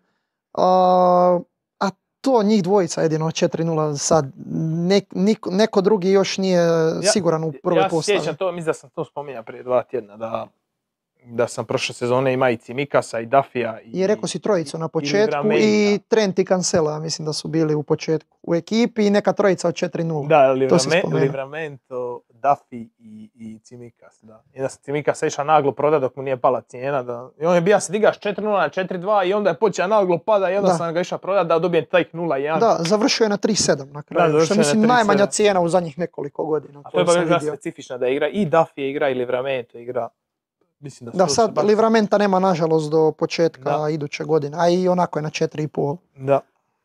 a, a to njih dvojica jedino 4-0 sad, niko, neko drugi još nije siguran u prvoj ja se postavi. sjećam to, mislim da sam to spominjao prije dva tjedna, da, da sam prošle sezone ima i Cimikasa i Dafija. I, I rekao si trojicu na i početku Livramenta. i Trent i Cancelo, ja mislim da su bili u početku u ekipi i neka trojica od 4-0. Da, Livrame. Livramento, Dafi i, i Cimikas, da. I da sam Cimikasa išao naglo prodat dok mu nije pala cijena. Da. I on je bija se digaš 4-0 na 4-2 i onda je počeo naglo pada i onda Da. sam ga išao prodat da dobijem taj 0-1. Da, završio je na 3-7 na kraju, završio što je mislim 3:7. najmanja cijena u zadnjih nekoliko godina. A to je baš specifično da igra i Dafi igra i Livramento igra. Mislim da, Da, sad baš- Livramenta nema nažalost do početka Da. iduće godine, a i onako je na 4,5. Da,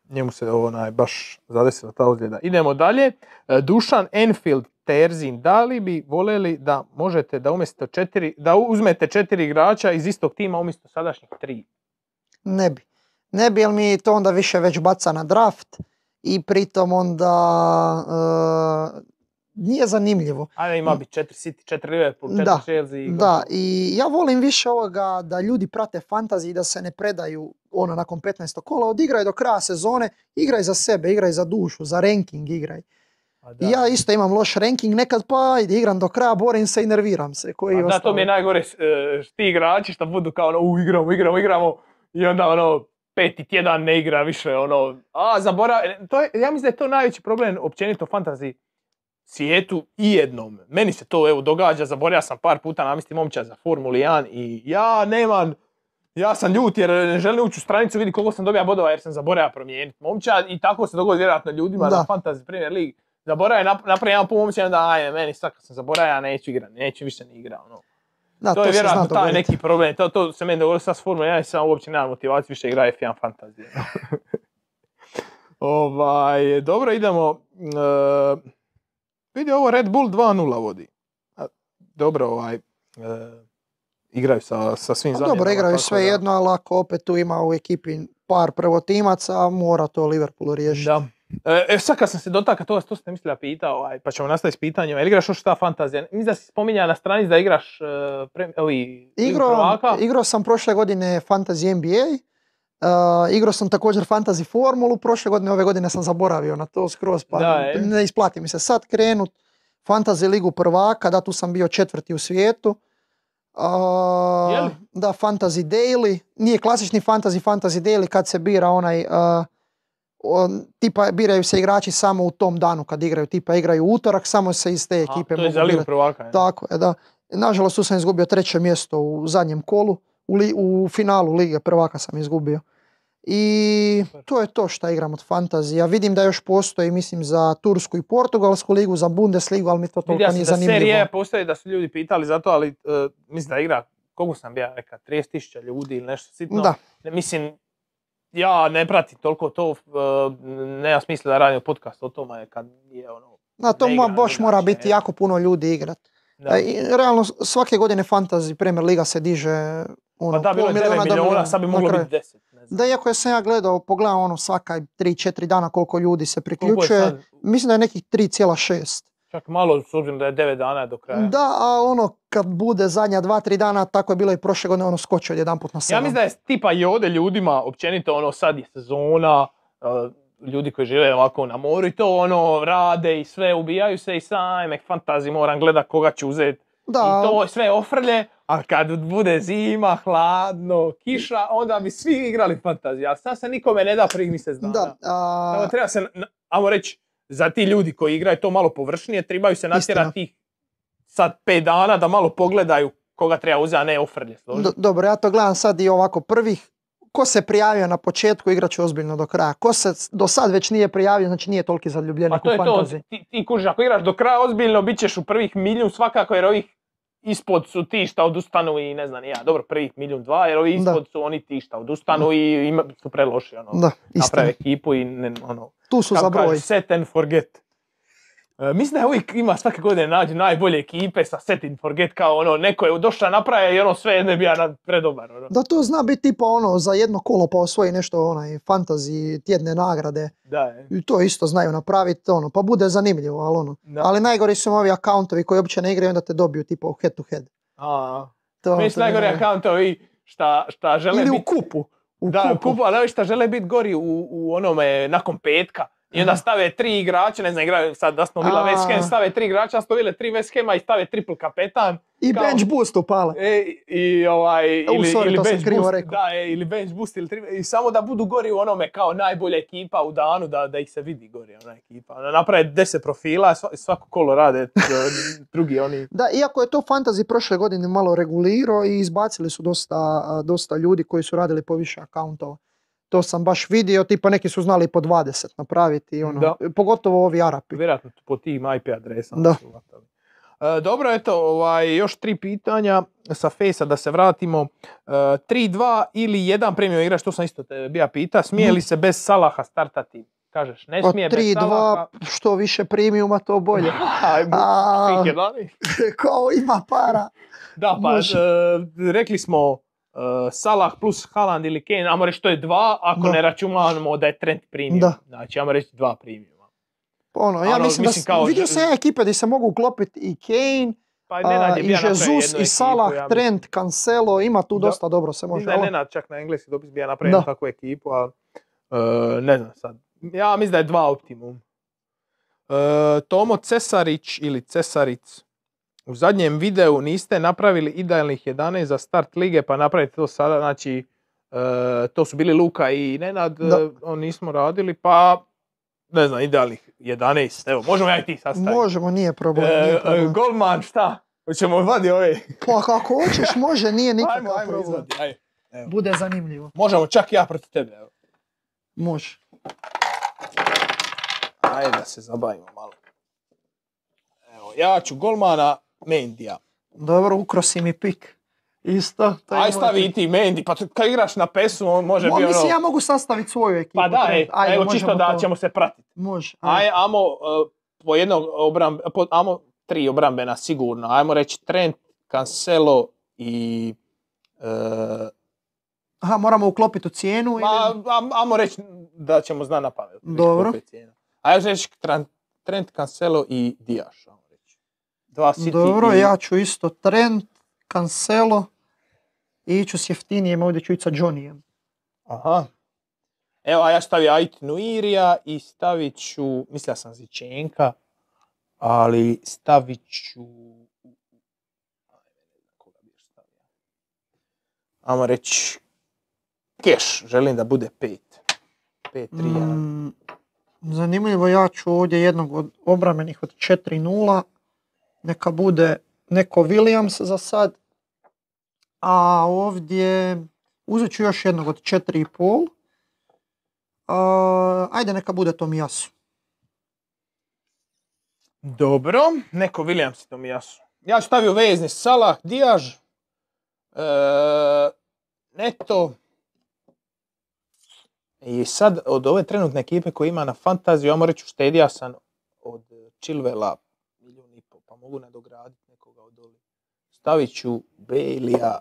njemu se onaj baš zadesila ta ozljeda. Idemo dalje. E, Dušan Enfield Terzin, da li bi voljeli da možete da umjesto četiri, da uzmete četiri igrača iz istog tima umjesto sadašnjih tri? Ne bi. Ne bi, jer mi to onda više već baca na draft i pritom onda e, nije zanimljivo. Ajde ima bi četiri City, četiri Liverpool, četiri Da, Chelsea. i Da, i ja volim više ovoga da ljudi prate fantasy i da se ne predaju ono nakon 15. kola, odigraj do kraja sezone, igraj za sebe, igraj za dušu, za ranking igraj. Da. I ja isto imam loš ranking, nekad pa ajde, igram do kraja, borim se i nerviram se. Koji A da, to mi je najgore, e, ti igrači što budu kao ono, u, igramo, igramo, igramo, i onda ono, peti tjedan ne igra više, ono, a zaborav, to je, ja mislim da je to najveći problem općenito fantasy svijetu i jednom. Meni se to evo događa, zaboravio sam par puta namisti momčad za Formuli 1 i ja nemam, ja sam ljut jer ne želim ući u stranicu vidi koliko sam dobija bodova jer sam zaboravio promijeniti momčad i tako se dogodi vjerojatno ljudima Da. na Fantasy Premier League. Zaboravio nap- napravim jedan put momčad i onda ajme meni sad kad sam zaboravio ja neću igrati, neću više ni igrati. Ono. Da, to, je se zna vjerojatno taj dogoditi. neki problem. To, to se meni dogodilo sad s Formula 1 i sam uopće nemam motivaciju više igra F1 Fantasy. ovaj, dobro, idemo. Uh, vidi ovo Red Bull 2-0 vodi. A, dobro, ovaj, e, igraju sa, sa svim Pa zamjenama. dobro, igraju sve da- jedno, ali ako opet tu ima u ekipi par prvotimaca, mora to Liverpool riješiti. Da. E, e, sad kad sam se dotakao toga, to sam mislila pitao, ovaj, pa ćemo nastaviti s pitanjima. Jel igraš još šta fantazija? Mislim da si spominjao na stranici da igraš uh, pre, ovi, Igro, igrao sam prošle godine Fantasy NBA, uh, igrao sam također Fantasy Formulu, prošle godine, ove godine sam zaboravio na to skroz, pa Da, je. ne isplati mi se sad krenut. Fantasy Ligu prvaka, da tu sam bio četvrti u svijetu. Uh, da, Fantasy Daily, nije klasični Fantasy, Fantasy Daily kad se bira onaj, uh, on- tipa biraju se igrači samo u tom danu kad igraju, tipa igraju utorak, samo se iz te A, ekipe to je za Ligu prvaka. je. Tako je, da. Nažalost, tu sam izgubio treće mjesto u zadnjem kolu. U, li- u finalu Lige prvaka sam izgubio. I to je to što igram od fantazija. Vidim da još postoji, mislim, za Tursku i Portugalsku ligu, za Bundesligu, ali mi to toliko sam nije da zanimljivo. serije postoji da su ljudi pitali za to, ali e, mislim da igra, koliko sam bio, neka 30.000 ljudi ili nešto sitno. Da, Ne, Mislim, ja ne pratim toliko to, e, nema smisla da radim podcast o tome kad je ono... da to igram baš mora inače, biti jako puno ljudi igrat. Da. E, realno, svake godine Fantasy Premier Liga se diže ono, Pa da, bilo je 9 do milijuna, sad bi moglo kraju. biti 10. Ne znam. Da, iako ja sam ja gledao, pogledao ono svaka 3-4 dana koliko ljudi se priključuje, mislim da je nekih 3,6. Čak malo, s obzirom da je 9 dana do kraja. Da, a ono kad bude zadnja 2-3 dana, tako je bilo i prošle godine, ono skoči odjedanput na 7. Ja mislim da je tipa i ovdje ljudima, općenito ono sad je sezona, uh, ljudi koji žive ovako na moru i to ono rade i sve, ubijaju se i sajme, fantazi moram gledat koga ću uzeti. Da, I to sve ofrlje, a kad bude zima, hladno, kiša, onda bi svi igrali fantaziju. A sad se nikome ne da prvih mjesec dana. da, a, Samo treba se, ajmo reći, za ti ljudi koji igraju to malo površnije, trebaju se natjerati tih sad pet dana da malo pogledaju koga treba uzeti, a ne ofrlje. do- dobro, ja to gledam sad i ovako prvih. Ko se prijavio na početku, igrat će ozbiljno do kraja. Ko se do sad već nije prijavio, znači nije toliki Pa zaljubljenik to u je to, fantazi. ti, ti kužiš, ako igraš do kraja ozbiljno, bit ćeš u prvih milijun svakako, jer ovih ispod su ti šta odustanu i ne znam ja, dobro, prvih milijun dva, jer ovi Da. ispod su oni ti šta odustanu i ima, su preloši, ono, Da, naprave ekipu i ne, ono, Tu su za broj. set and forget. E, mislim da je uvijek ima svake godine nađe najbolje ekipe sa set and forget kao ono, neko je došao naprave i ono sve ne bija predobar, ono. Da to zna biti tipa ono za jedno kolo pa osvoji nešto onaj fantasy tjedne nagrade. Da, je. I to isto znaju napraviti ono, pa bude zanimljivo, ali ono. Da. Ali najgori su ovi akauntovi koji uopće ne igraju onda te dobiju tipa u head to head. A, To, Meni su to mi je najgori naj- akauntovi šta, šta žele Ili u biti kupu. U Da, kupu. kupu, ali šta žele biti gori u, u onome nakon petka. I onda stave tri igrača, ne znam, igraju sad da smo bila. West Ham, stave tri igrača, Aston Villa tri West Hama i stave triple kapetan. I kao- bench boost upale. E, I ovaj, ili, sorry, ili to sam bench krivo boost, rekao. da, e, ili bench boost, ili tri, i samo da budu gori u onome kao najbolja ekipa u danu, da, da ih se vidi gori ona ekipa. Ono, naprave deset profila, sva- svako kolo rade e, drugi oni. Da, iako je to fantasy prošle godine malo regulirao i izbacili su dosta, dosta ljudi koji su radili po više akauntova. To sam baš vidio, tipa neki su znali po 20 napraviti, ono, Da. pogotovo ovi Arapi. Vjerojatno po tim IP adresama Da. su vatali. E, dobro, eto, ovaj, još tri pitanja sa Fejsa da se vratimo. E, 3-2 ili jedan premium igrač, to sam isto te bija pita. Smije li se bez Salaha startati? Kažeš, ne Pa smije bez 3-2, Salaha. što više premiuma to bolje. A, kao ima para. Da, pa e, rekli smo Salah plus Haaland ili Kane, ajmo reći to je dva, ako Da. ne računamo da je trend premium. Da. Znači, ajmo reći dva premiuma. Ono, ja Ono, mislim da mislim kao vidio sam ja ekipe gdje se mogu uklopiti i Kane, Pa a, Nenad je i Jesus, i ekipu, Salah, ja mislim. Trent, Cancelo, ima tu Da. dosta dobro se može. Da je ali- Nenad čak na engleski dopis bio napravio Da. takvu ekipu, ali e, ne znam sad. Ja mislim da je dva optimum. E, Tomo Cesarić ili Cesaric. U zadnjem videu niste napravili idealnih 11 za start lige, pa napravite to sada. Znači, e, to su bili Luka i Nenad, Da. e, on nismo radili, pa ne znam, idealnih 11. Evo, možemo ja i ti sastaviti. Možemo, nije problem. E, nije e, problem. Golman, šta? Hoćemo vadi ove. Pa kako hoćeš, može, nije Ajmo, nikakav ajmo, problem. izvadi, ajde. Bude zanimljivo. Možemo čak ja protiv tebe. Evo. Može. Ajde da se zabavimo malo. Evo, ja ću golmana Mendija. Dobro, ukrosi mi pik. Isto. to Aj stavi i ti Mendi, pa kad igraš na pesu, on može Mo, biti mislim, ono... ja mogu sastaviti svoju ekipu. Pa da, Ajde, evo čisto da to. ćemo se pratiti. Može. Aj, amo uh, po jednog obram, po, amo tri obrambena sigurno. Ajmo reći Trent, Cancelo i... Uh, Aha, moramo uklopiti u cijenu ili... ma, amo reći da ćemo zna na pamet. Dobro. Ajmo reći Trent, Cancelo i Dijaš. Dva City Dobro, i... ja ću isto Trent, Cancelo i iću s jeftinijem, ovdje ću ići sa Johnnyjem. Aha. Evo, a ja stavio Ait Nuirija i stavit ću, mislio sam Zičenka, ali stavit ću... Ajmo reći Keš, želim da bude pet. Pet, tri, jedan. Mm, zanimljivo, ja ću ovdje jednog od obramenih od 4-0. Neka bude neko Williams za sad. A ovdje uzet ću još jednog od 4,5. A, ajde neka bude Tomijasu. Dobro, neko Williams to mi jasno. Ja ću stavio vezni Salah, Dijaž, e, Neto. I sad od ove trenutne ekipe koje ima na fantaziju, ja moram reći uštedija sam od Chilvela pa mogu nadograditi nekoga od doli. Stavit ću Belija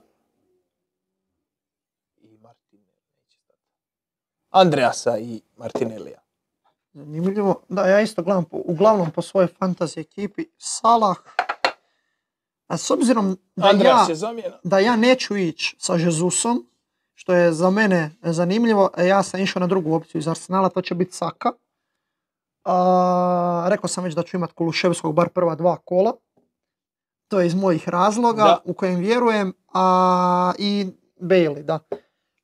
i Martinelija. Andreasa i Martinelija. Zanimljivo. Da, ja isto gledam po, uglavnom po svojoj fantasy ekipi. Salah, a s obzirom da ja, da ja neću ići sa Jezusom, što je za mene zanimljivo, e, ja sam išao na drugu opciju iz Arsenala, to će biti Saka. A, rekao sam već da ću imati Kuluševskog bar prva dva kola. To je iz mojih razloga Da. u kojem vjerujem. A, I Bailey, da.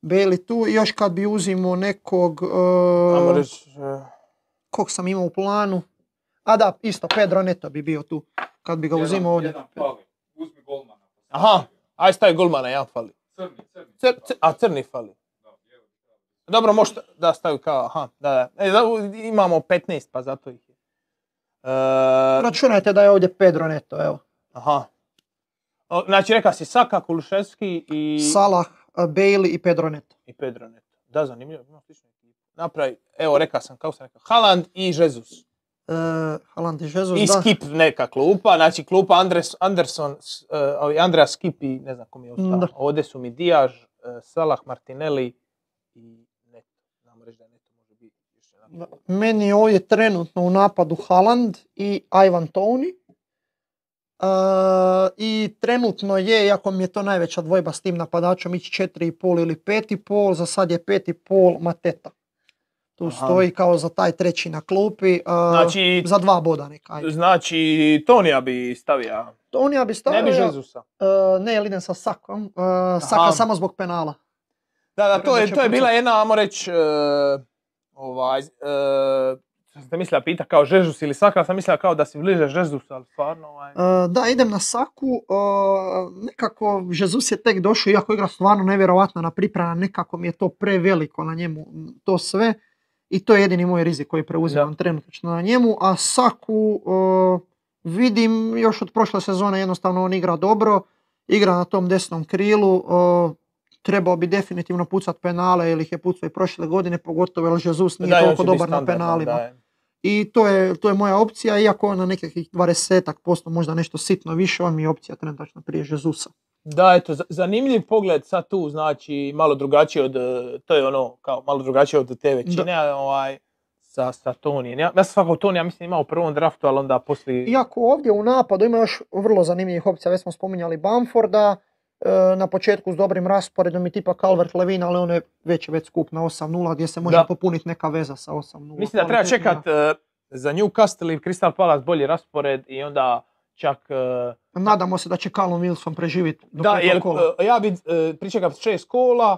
Bailey tu. I još kad bi uzimo nekog... reći, e, kog sam imao u planu. A da, isto, Pedro Neto bi bio tu. Kad bi ga Jedan- uzimao ovdje. Jedan fali. Uzmi golmana. Aha, aj stavi golmana, jedan fali. Crni, crni. Cr- cr- a crni fali. Dobro, možda, da stavi kao, aha, da, da. E, da, imamo 15, pa zato ih je. E, Računajte da je ovdje Pedro Neto, evo. aha. O, znači, reka si Saka, Kuluševski i... Salah, Bailey i Pedro Neto. I Pedro Neto. Da, zanimljivo, ima ekipu. Napravi, evo, reka sam, kako sam rekao, Haaland i Jesus. E, Haaland i Jesus, I da. Skip neka klupa, znači klupa Andres, Anderson, s- e, ovi Andrea Skip i ne znam ko mi je ostao. Ovdje su mi Dijaž, e, Salah, Martinelli i Neto. Znamo reći da Neto može biti još jedan. Da. Meni je ovdje trenutno u napadu Haaland i Ivan Tony. E, I trenutno je, iako mi je to najveća dvojba s tim napadačom, ići 4,5 ili 5,5, za sad je 5,5 Mateta. Tu Aha. stoji kao za taj treći na klupi, e, Znači, za dva boda neka. znači Tonija bi stavio, Tonija bi stavio, ne bi Jezusa. e, ne, jer idem sa Sakom, Saka samo zbog penala. Da, da, to je, to je bila jedna, ajmo reći, ovaj, e, sam te mislila pita kao Jesus ili Saka, sam mislila kao da si bliže Jezusu, ali stvarno, ovaj, E, da, idem na Saku. e, nekako Jesus je tek došao, iako igra stvarno nevjerojatno na priprema, nekako mi je to preveliko na njemu, to sve. I to je jedini moj rizik koji preuzimam trenutno na njemu. A Saku e, vidim još od prošle sezone jednostavno on igra dobro, igra na tom desnom krilu, e, trebao bi definitivno pucat penale ili ih je pucao i prošle godine, pogotovo jer Jesus nije da, toliko dobar na penalima. da. I to je, to je moja opcija, iako na nekakvih 20 posto, možda nešto sitno više, on mi je opcija trenutačno prije Jezusa. Da, eto, za- zanimljiv pogled sad tu, znači malo drugačije od, to je ono, kao malo drugačije od te većine, ovaj, sa, sa Tonijem. Ja, ja sam svakog Tonija mislim imao u prvom draftu, ali onda poslije... Iako ovdje u napadu ima još vrlo zanimljivih opcija, već smo spominjali Bamforda, na početku s dobrim rasporedom i tipa Calvert Levin, ali on je već, već skup na 8-0 gdje se može Da. popuniti neka veza sa 8-0. Mislim da treba čekat e, za Newcastle i Crystal Palace bolji raspored i onda čak... e, Nadamo se da će Callum Wilson preživjeti do da, jer kola. e, ja bi e, pričekao šest kola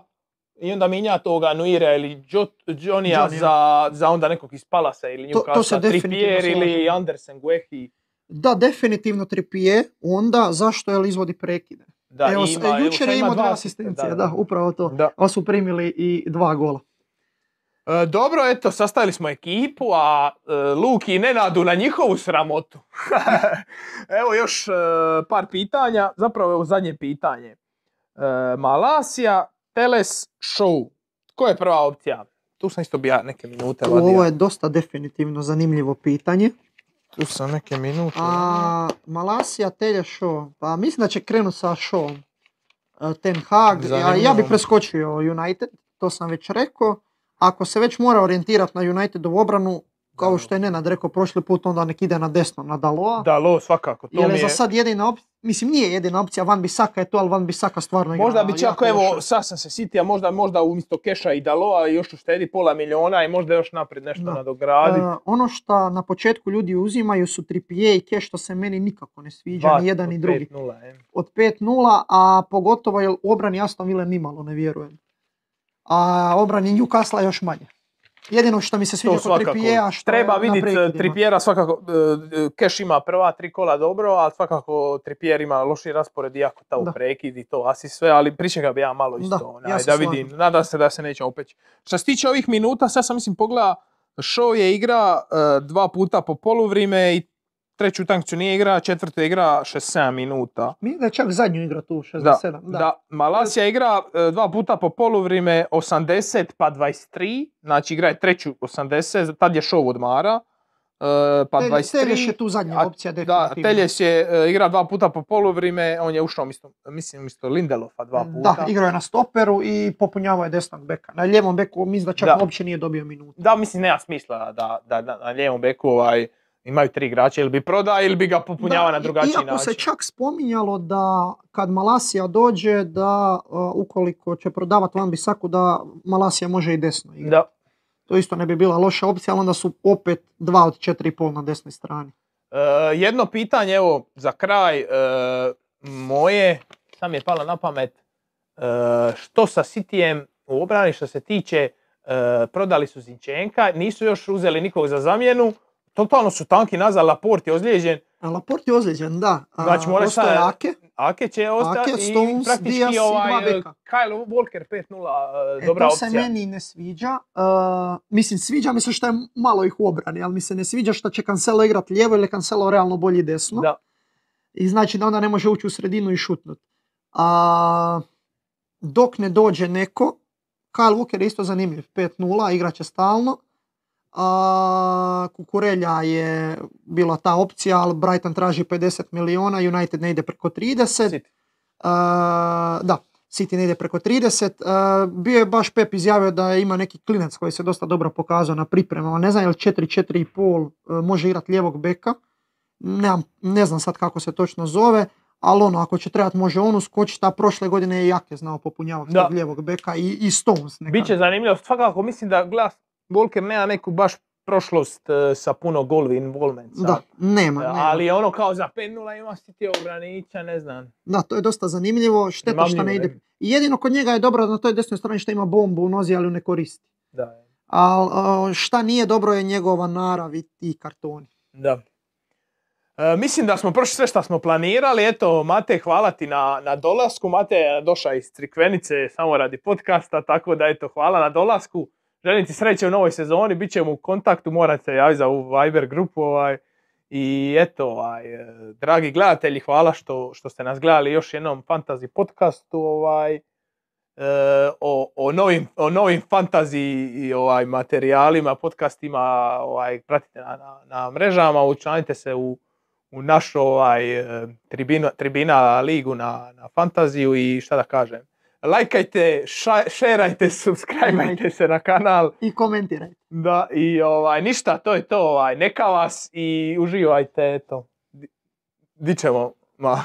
i onda minja toga Nuira ili jo, Johnny, za, za onda nekog iz Palasa ili To- to se Newcastle, Trippier ili. Andersen, Guehi. Da, definitivno Trippier, onda zašto je izvodi prekide? Da, evo, ima, jučer je imao dva asistencije, da, upravo to. Da. Su primili i dva gola. E, dobro, eto, sastavili smo ekipu, a e, Luki i Nenadu na njihovu sramotu. Evo još e, par pitanja, zapravo evo zadnje pitanje. E, Malasija, Teles, Show. Ko je prva opcija? Tu sam isto bija neke minute. Ovo je dosta definitivno zanimljivo pitanje. Tu sam neke minute. A, Malasija, Telje, Show. Pa mislim da će krenuti sa Showom. E, Ten Hag. Ja, ja bi preskočio United, to sam već rekao. Ako se već mora orijentirati na Unitedovu obranu, kao što je Nenad rekao prošli put, onda nek ide na desno, na Daloa. Da, lo, svakako. To Jer mi je za je... sad jedina opcija, mislim nije jedina opcija, Van Bisaka je to, ali Van Bisaka stvarno igra Možda bi čak, evo, sad sam se sitio, možda, možda umjesto Keša i Daloa još uštedi pola miliona i možda još naprijed nešto Da. nadograditi. E, ono što na početku ljudi uzimaju su Trippier i Cash, što se meni nikako ne sviđa, Dva ni jedan ni drugi. 5:0. Od 5-0, a pogotovo jer u obrani Aston Villa nimalo ne vjerujem. A obrani Newcastle još manje. Jedino što mi se sviđa kod. Trippiera što Treba vidjeti prekidima. Trippiera svakako, e, Keš ima prva tri kola dobro, ali svakako Trippier ima loši raspored iako ta u prekid i to asi sve, ali pričekao bi ja malo isto, Da, onaj, ja se da vidim, nadam se da se neće opeć. Što se tiče ovih minuta, sad sam mislim pogleda, Show je igra e, dva puta po poluvrime i treću utakmicu nije igra, četvrtu igra 6-7 minuta. Mislim da je čak zadnju igra tu, 67. Da, Da, da. Malasija igra e, dva puta po poluvrime 80 pa 23, znači igra je treću 80, tad je show odmara. pa Telje- 23. Telješ je tu zadnja opcija Da, definitivno. Teljes je igra dva puta po poluvrime, on je ušao umjesto, mislim, umjesto Lindelofa dva puta. Da, igrao je na stoperu i popunjavao je desnog beka. Na lijevom beku mislim da čak Da. uopće nije dobio minutu. Da, mislim, nema smisla da, da, da na lijevom beku ovaj, imaju tri igrača, ili bi prodao ili bi ga popunjava Da, na drugačiji Iako način. se čak spominjalo da kad Malasija dođe da uh, ukoliko će prodavati Van Bisaku da Malasija može i desno igrati. Da. To isto ne bi bila loša opcija, ali onda su opet dva od četiri pol na desnoj strani. E, jedno pitanje, evo, za kraj, e, moje, sam je palo na pamet, što sa Cityjem u obrani što se tiče, prodali su Zinčenka, nisu još uzeli nikog za zamjenu, totalno su tanki nazad, Laport je ozlijeđen, A Laport je ozlijeđen, da. A, Znači, mora ostao je sad- Ake. Ake će ostati Ake, i praktički Diaz i ovaj, e. Kyle Walker 5-0, e, E, dobra to se meni ne sviđa. Uh, mislim, sviđa mi se što je malo ih u obrani, ali mi se ne sviđa što će Cancelo igrat lijevo ili Cancelo realno bolji desno. Da. I znači da onda ne može ući u sredinu i šutnut. A, dok ne dođe neko, Kyle Walker je isto zanimljiv, 5-0, igraće stalno. A, Kukurelja je bila ta opcija, ali Brighton traži 50 miliona, United ne ide preko 30. City. A, da, City ne ide preko 30. A, bio je baš Pep izjavio da ima neki klinac koji se dosta dobro pokazao na pripremama. Ne znam je li 4-4,5 e, može igrati lijevog beka. Nemam, ne znam sad kako se točno zove, ali ono, ako će trebat može on uskočiti, a prošle godine je Jake znao popunjavati lijevog beka i, i Stones nekad. Biće zanimljivo, svakako mislim da glas Walker nema neku baš prošlost e, sa puno goal involvement. sad. Da, nema, E, nema. Ali ono kao za 5-0 ima City ograniča, ne znam. Da, to je dosta zanimljivo, šteta što ne ide. I jedino kod njega je dobro na toj desnoj strani što ima bombu u nozi, ali ju ne koristi. Da. A šta nije dobro je njegova narav i ti kartoni. da. E, mislim da smo prošli sve što smo planirali. Eto, Mate, hvala ti na, na dolasku. Mate je došao iz Crikvenice samo radi podcasta, tako da eto, hvala na dolasku. Želim ti sreće u novoj sezoni, bit ćemo u kontaktu, morate se javiti za ovu Viber grupu. Ovaj. I eto, ovaj, e, dragi gledatelji, hvala što, što ste nas gledali još jednom fantasy podcastu. Ovaj, e, o, o, novim, o novim fantasy i ovaj, materijalima, podcastima, ovaj, pratite na, na, na mrežama, učlanite se u, u našu ovaj, e, tribina, tribina ligu na, na fantaziju i šta da kažem. Lajkajte, ša, šerajte, subscribeajte se na kanal. I komentirajte. Da, i ovaj, ništa, to je to. Ovaj, neka vas i uživajte, eto. Di, di ćemo, ma,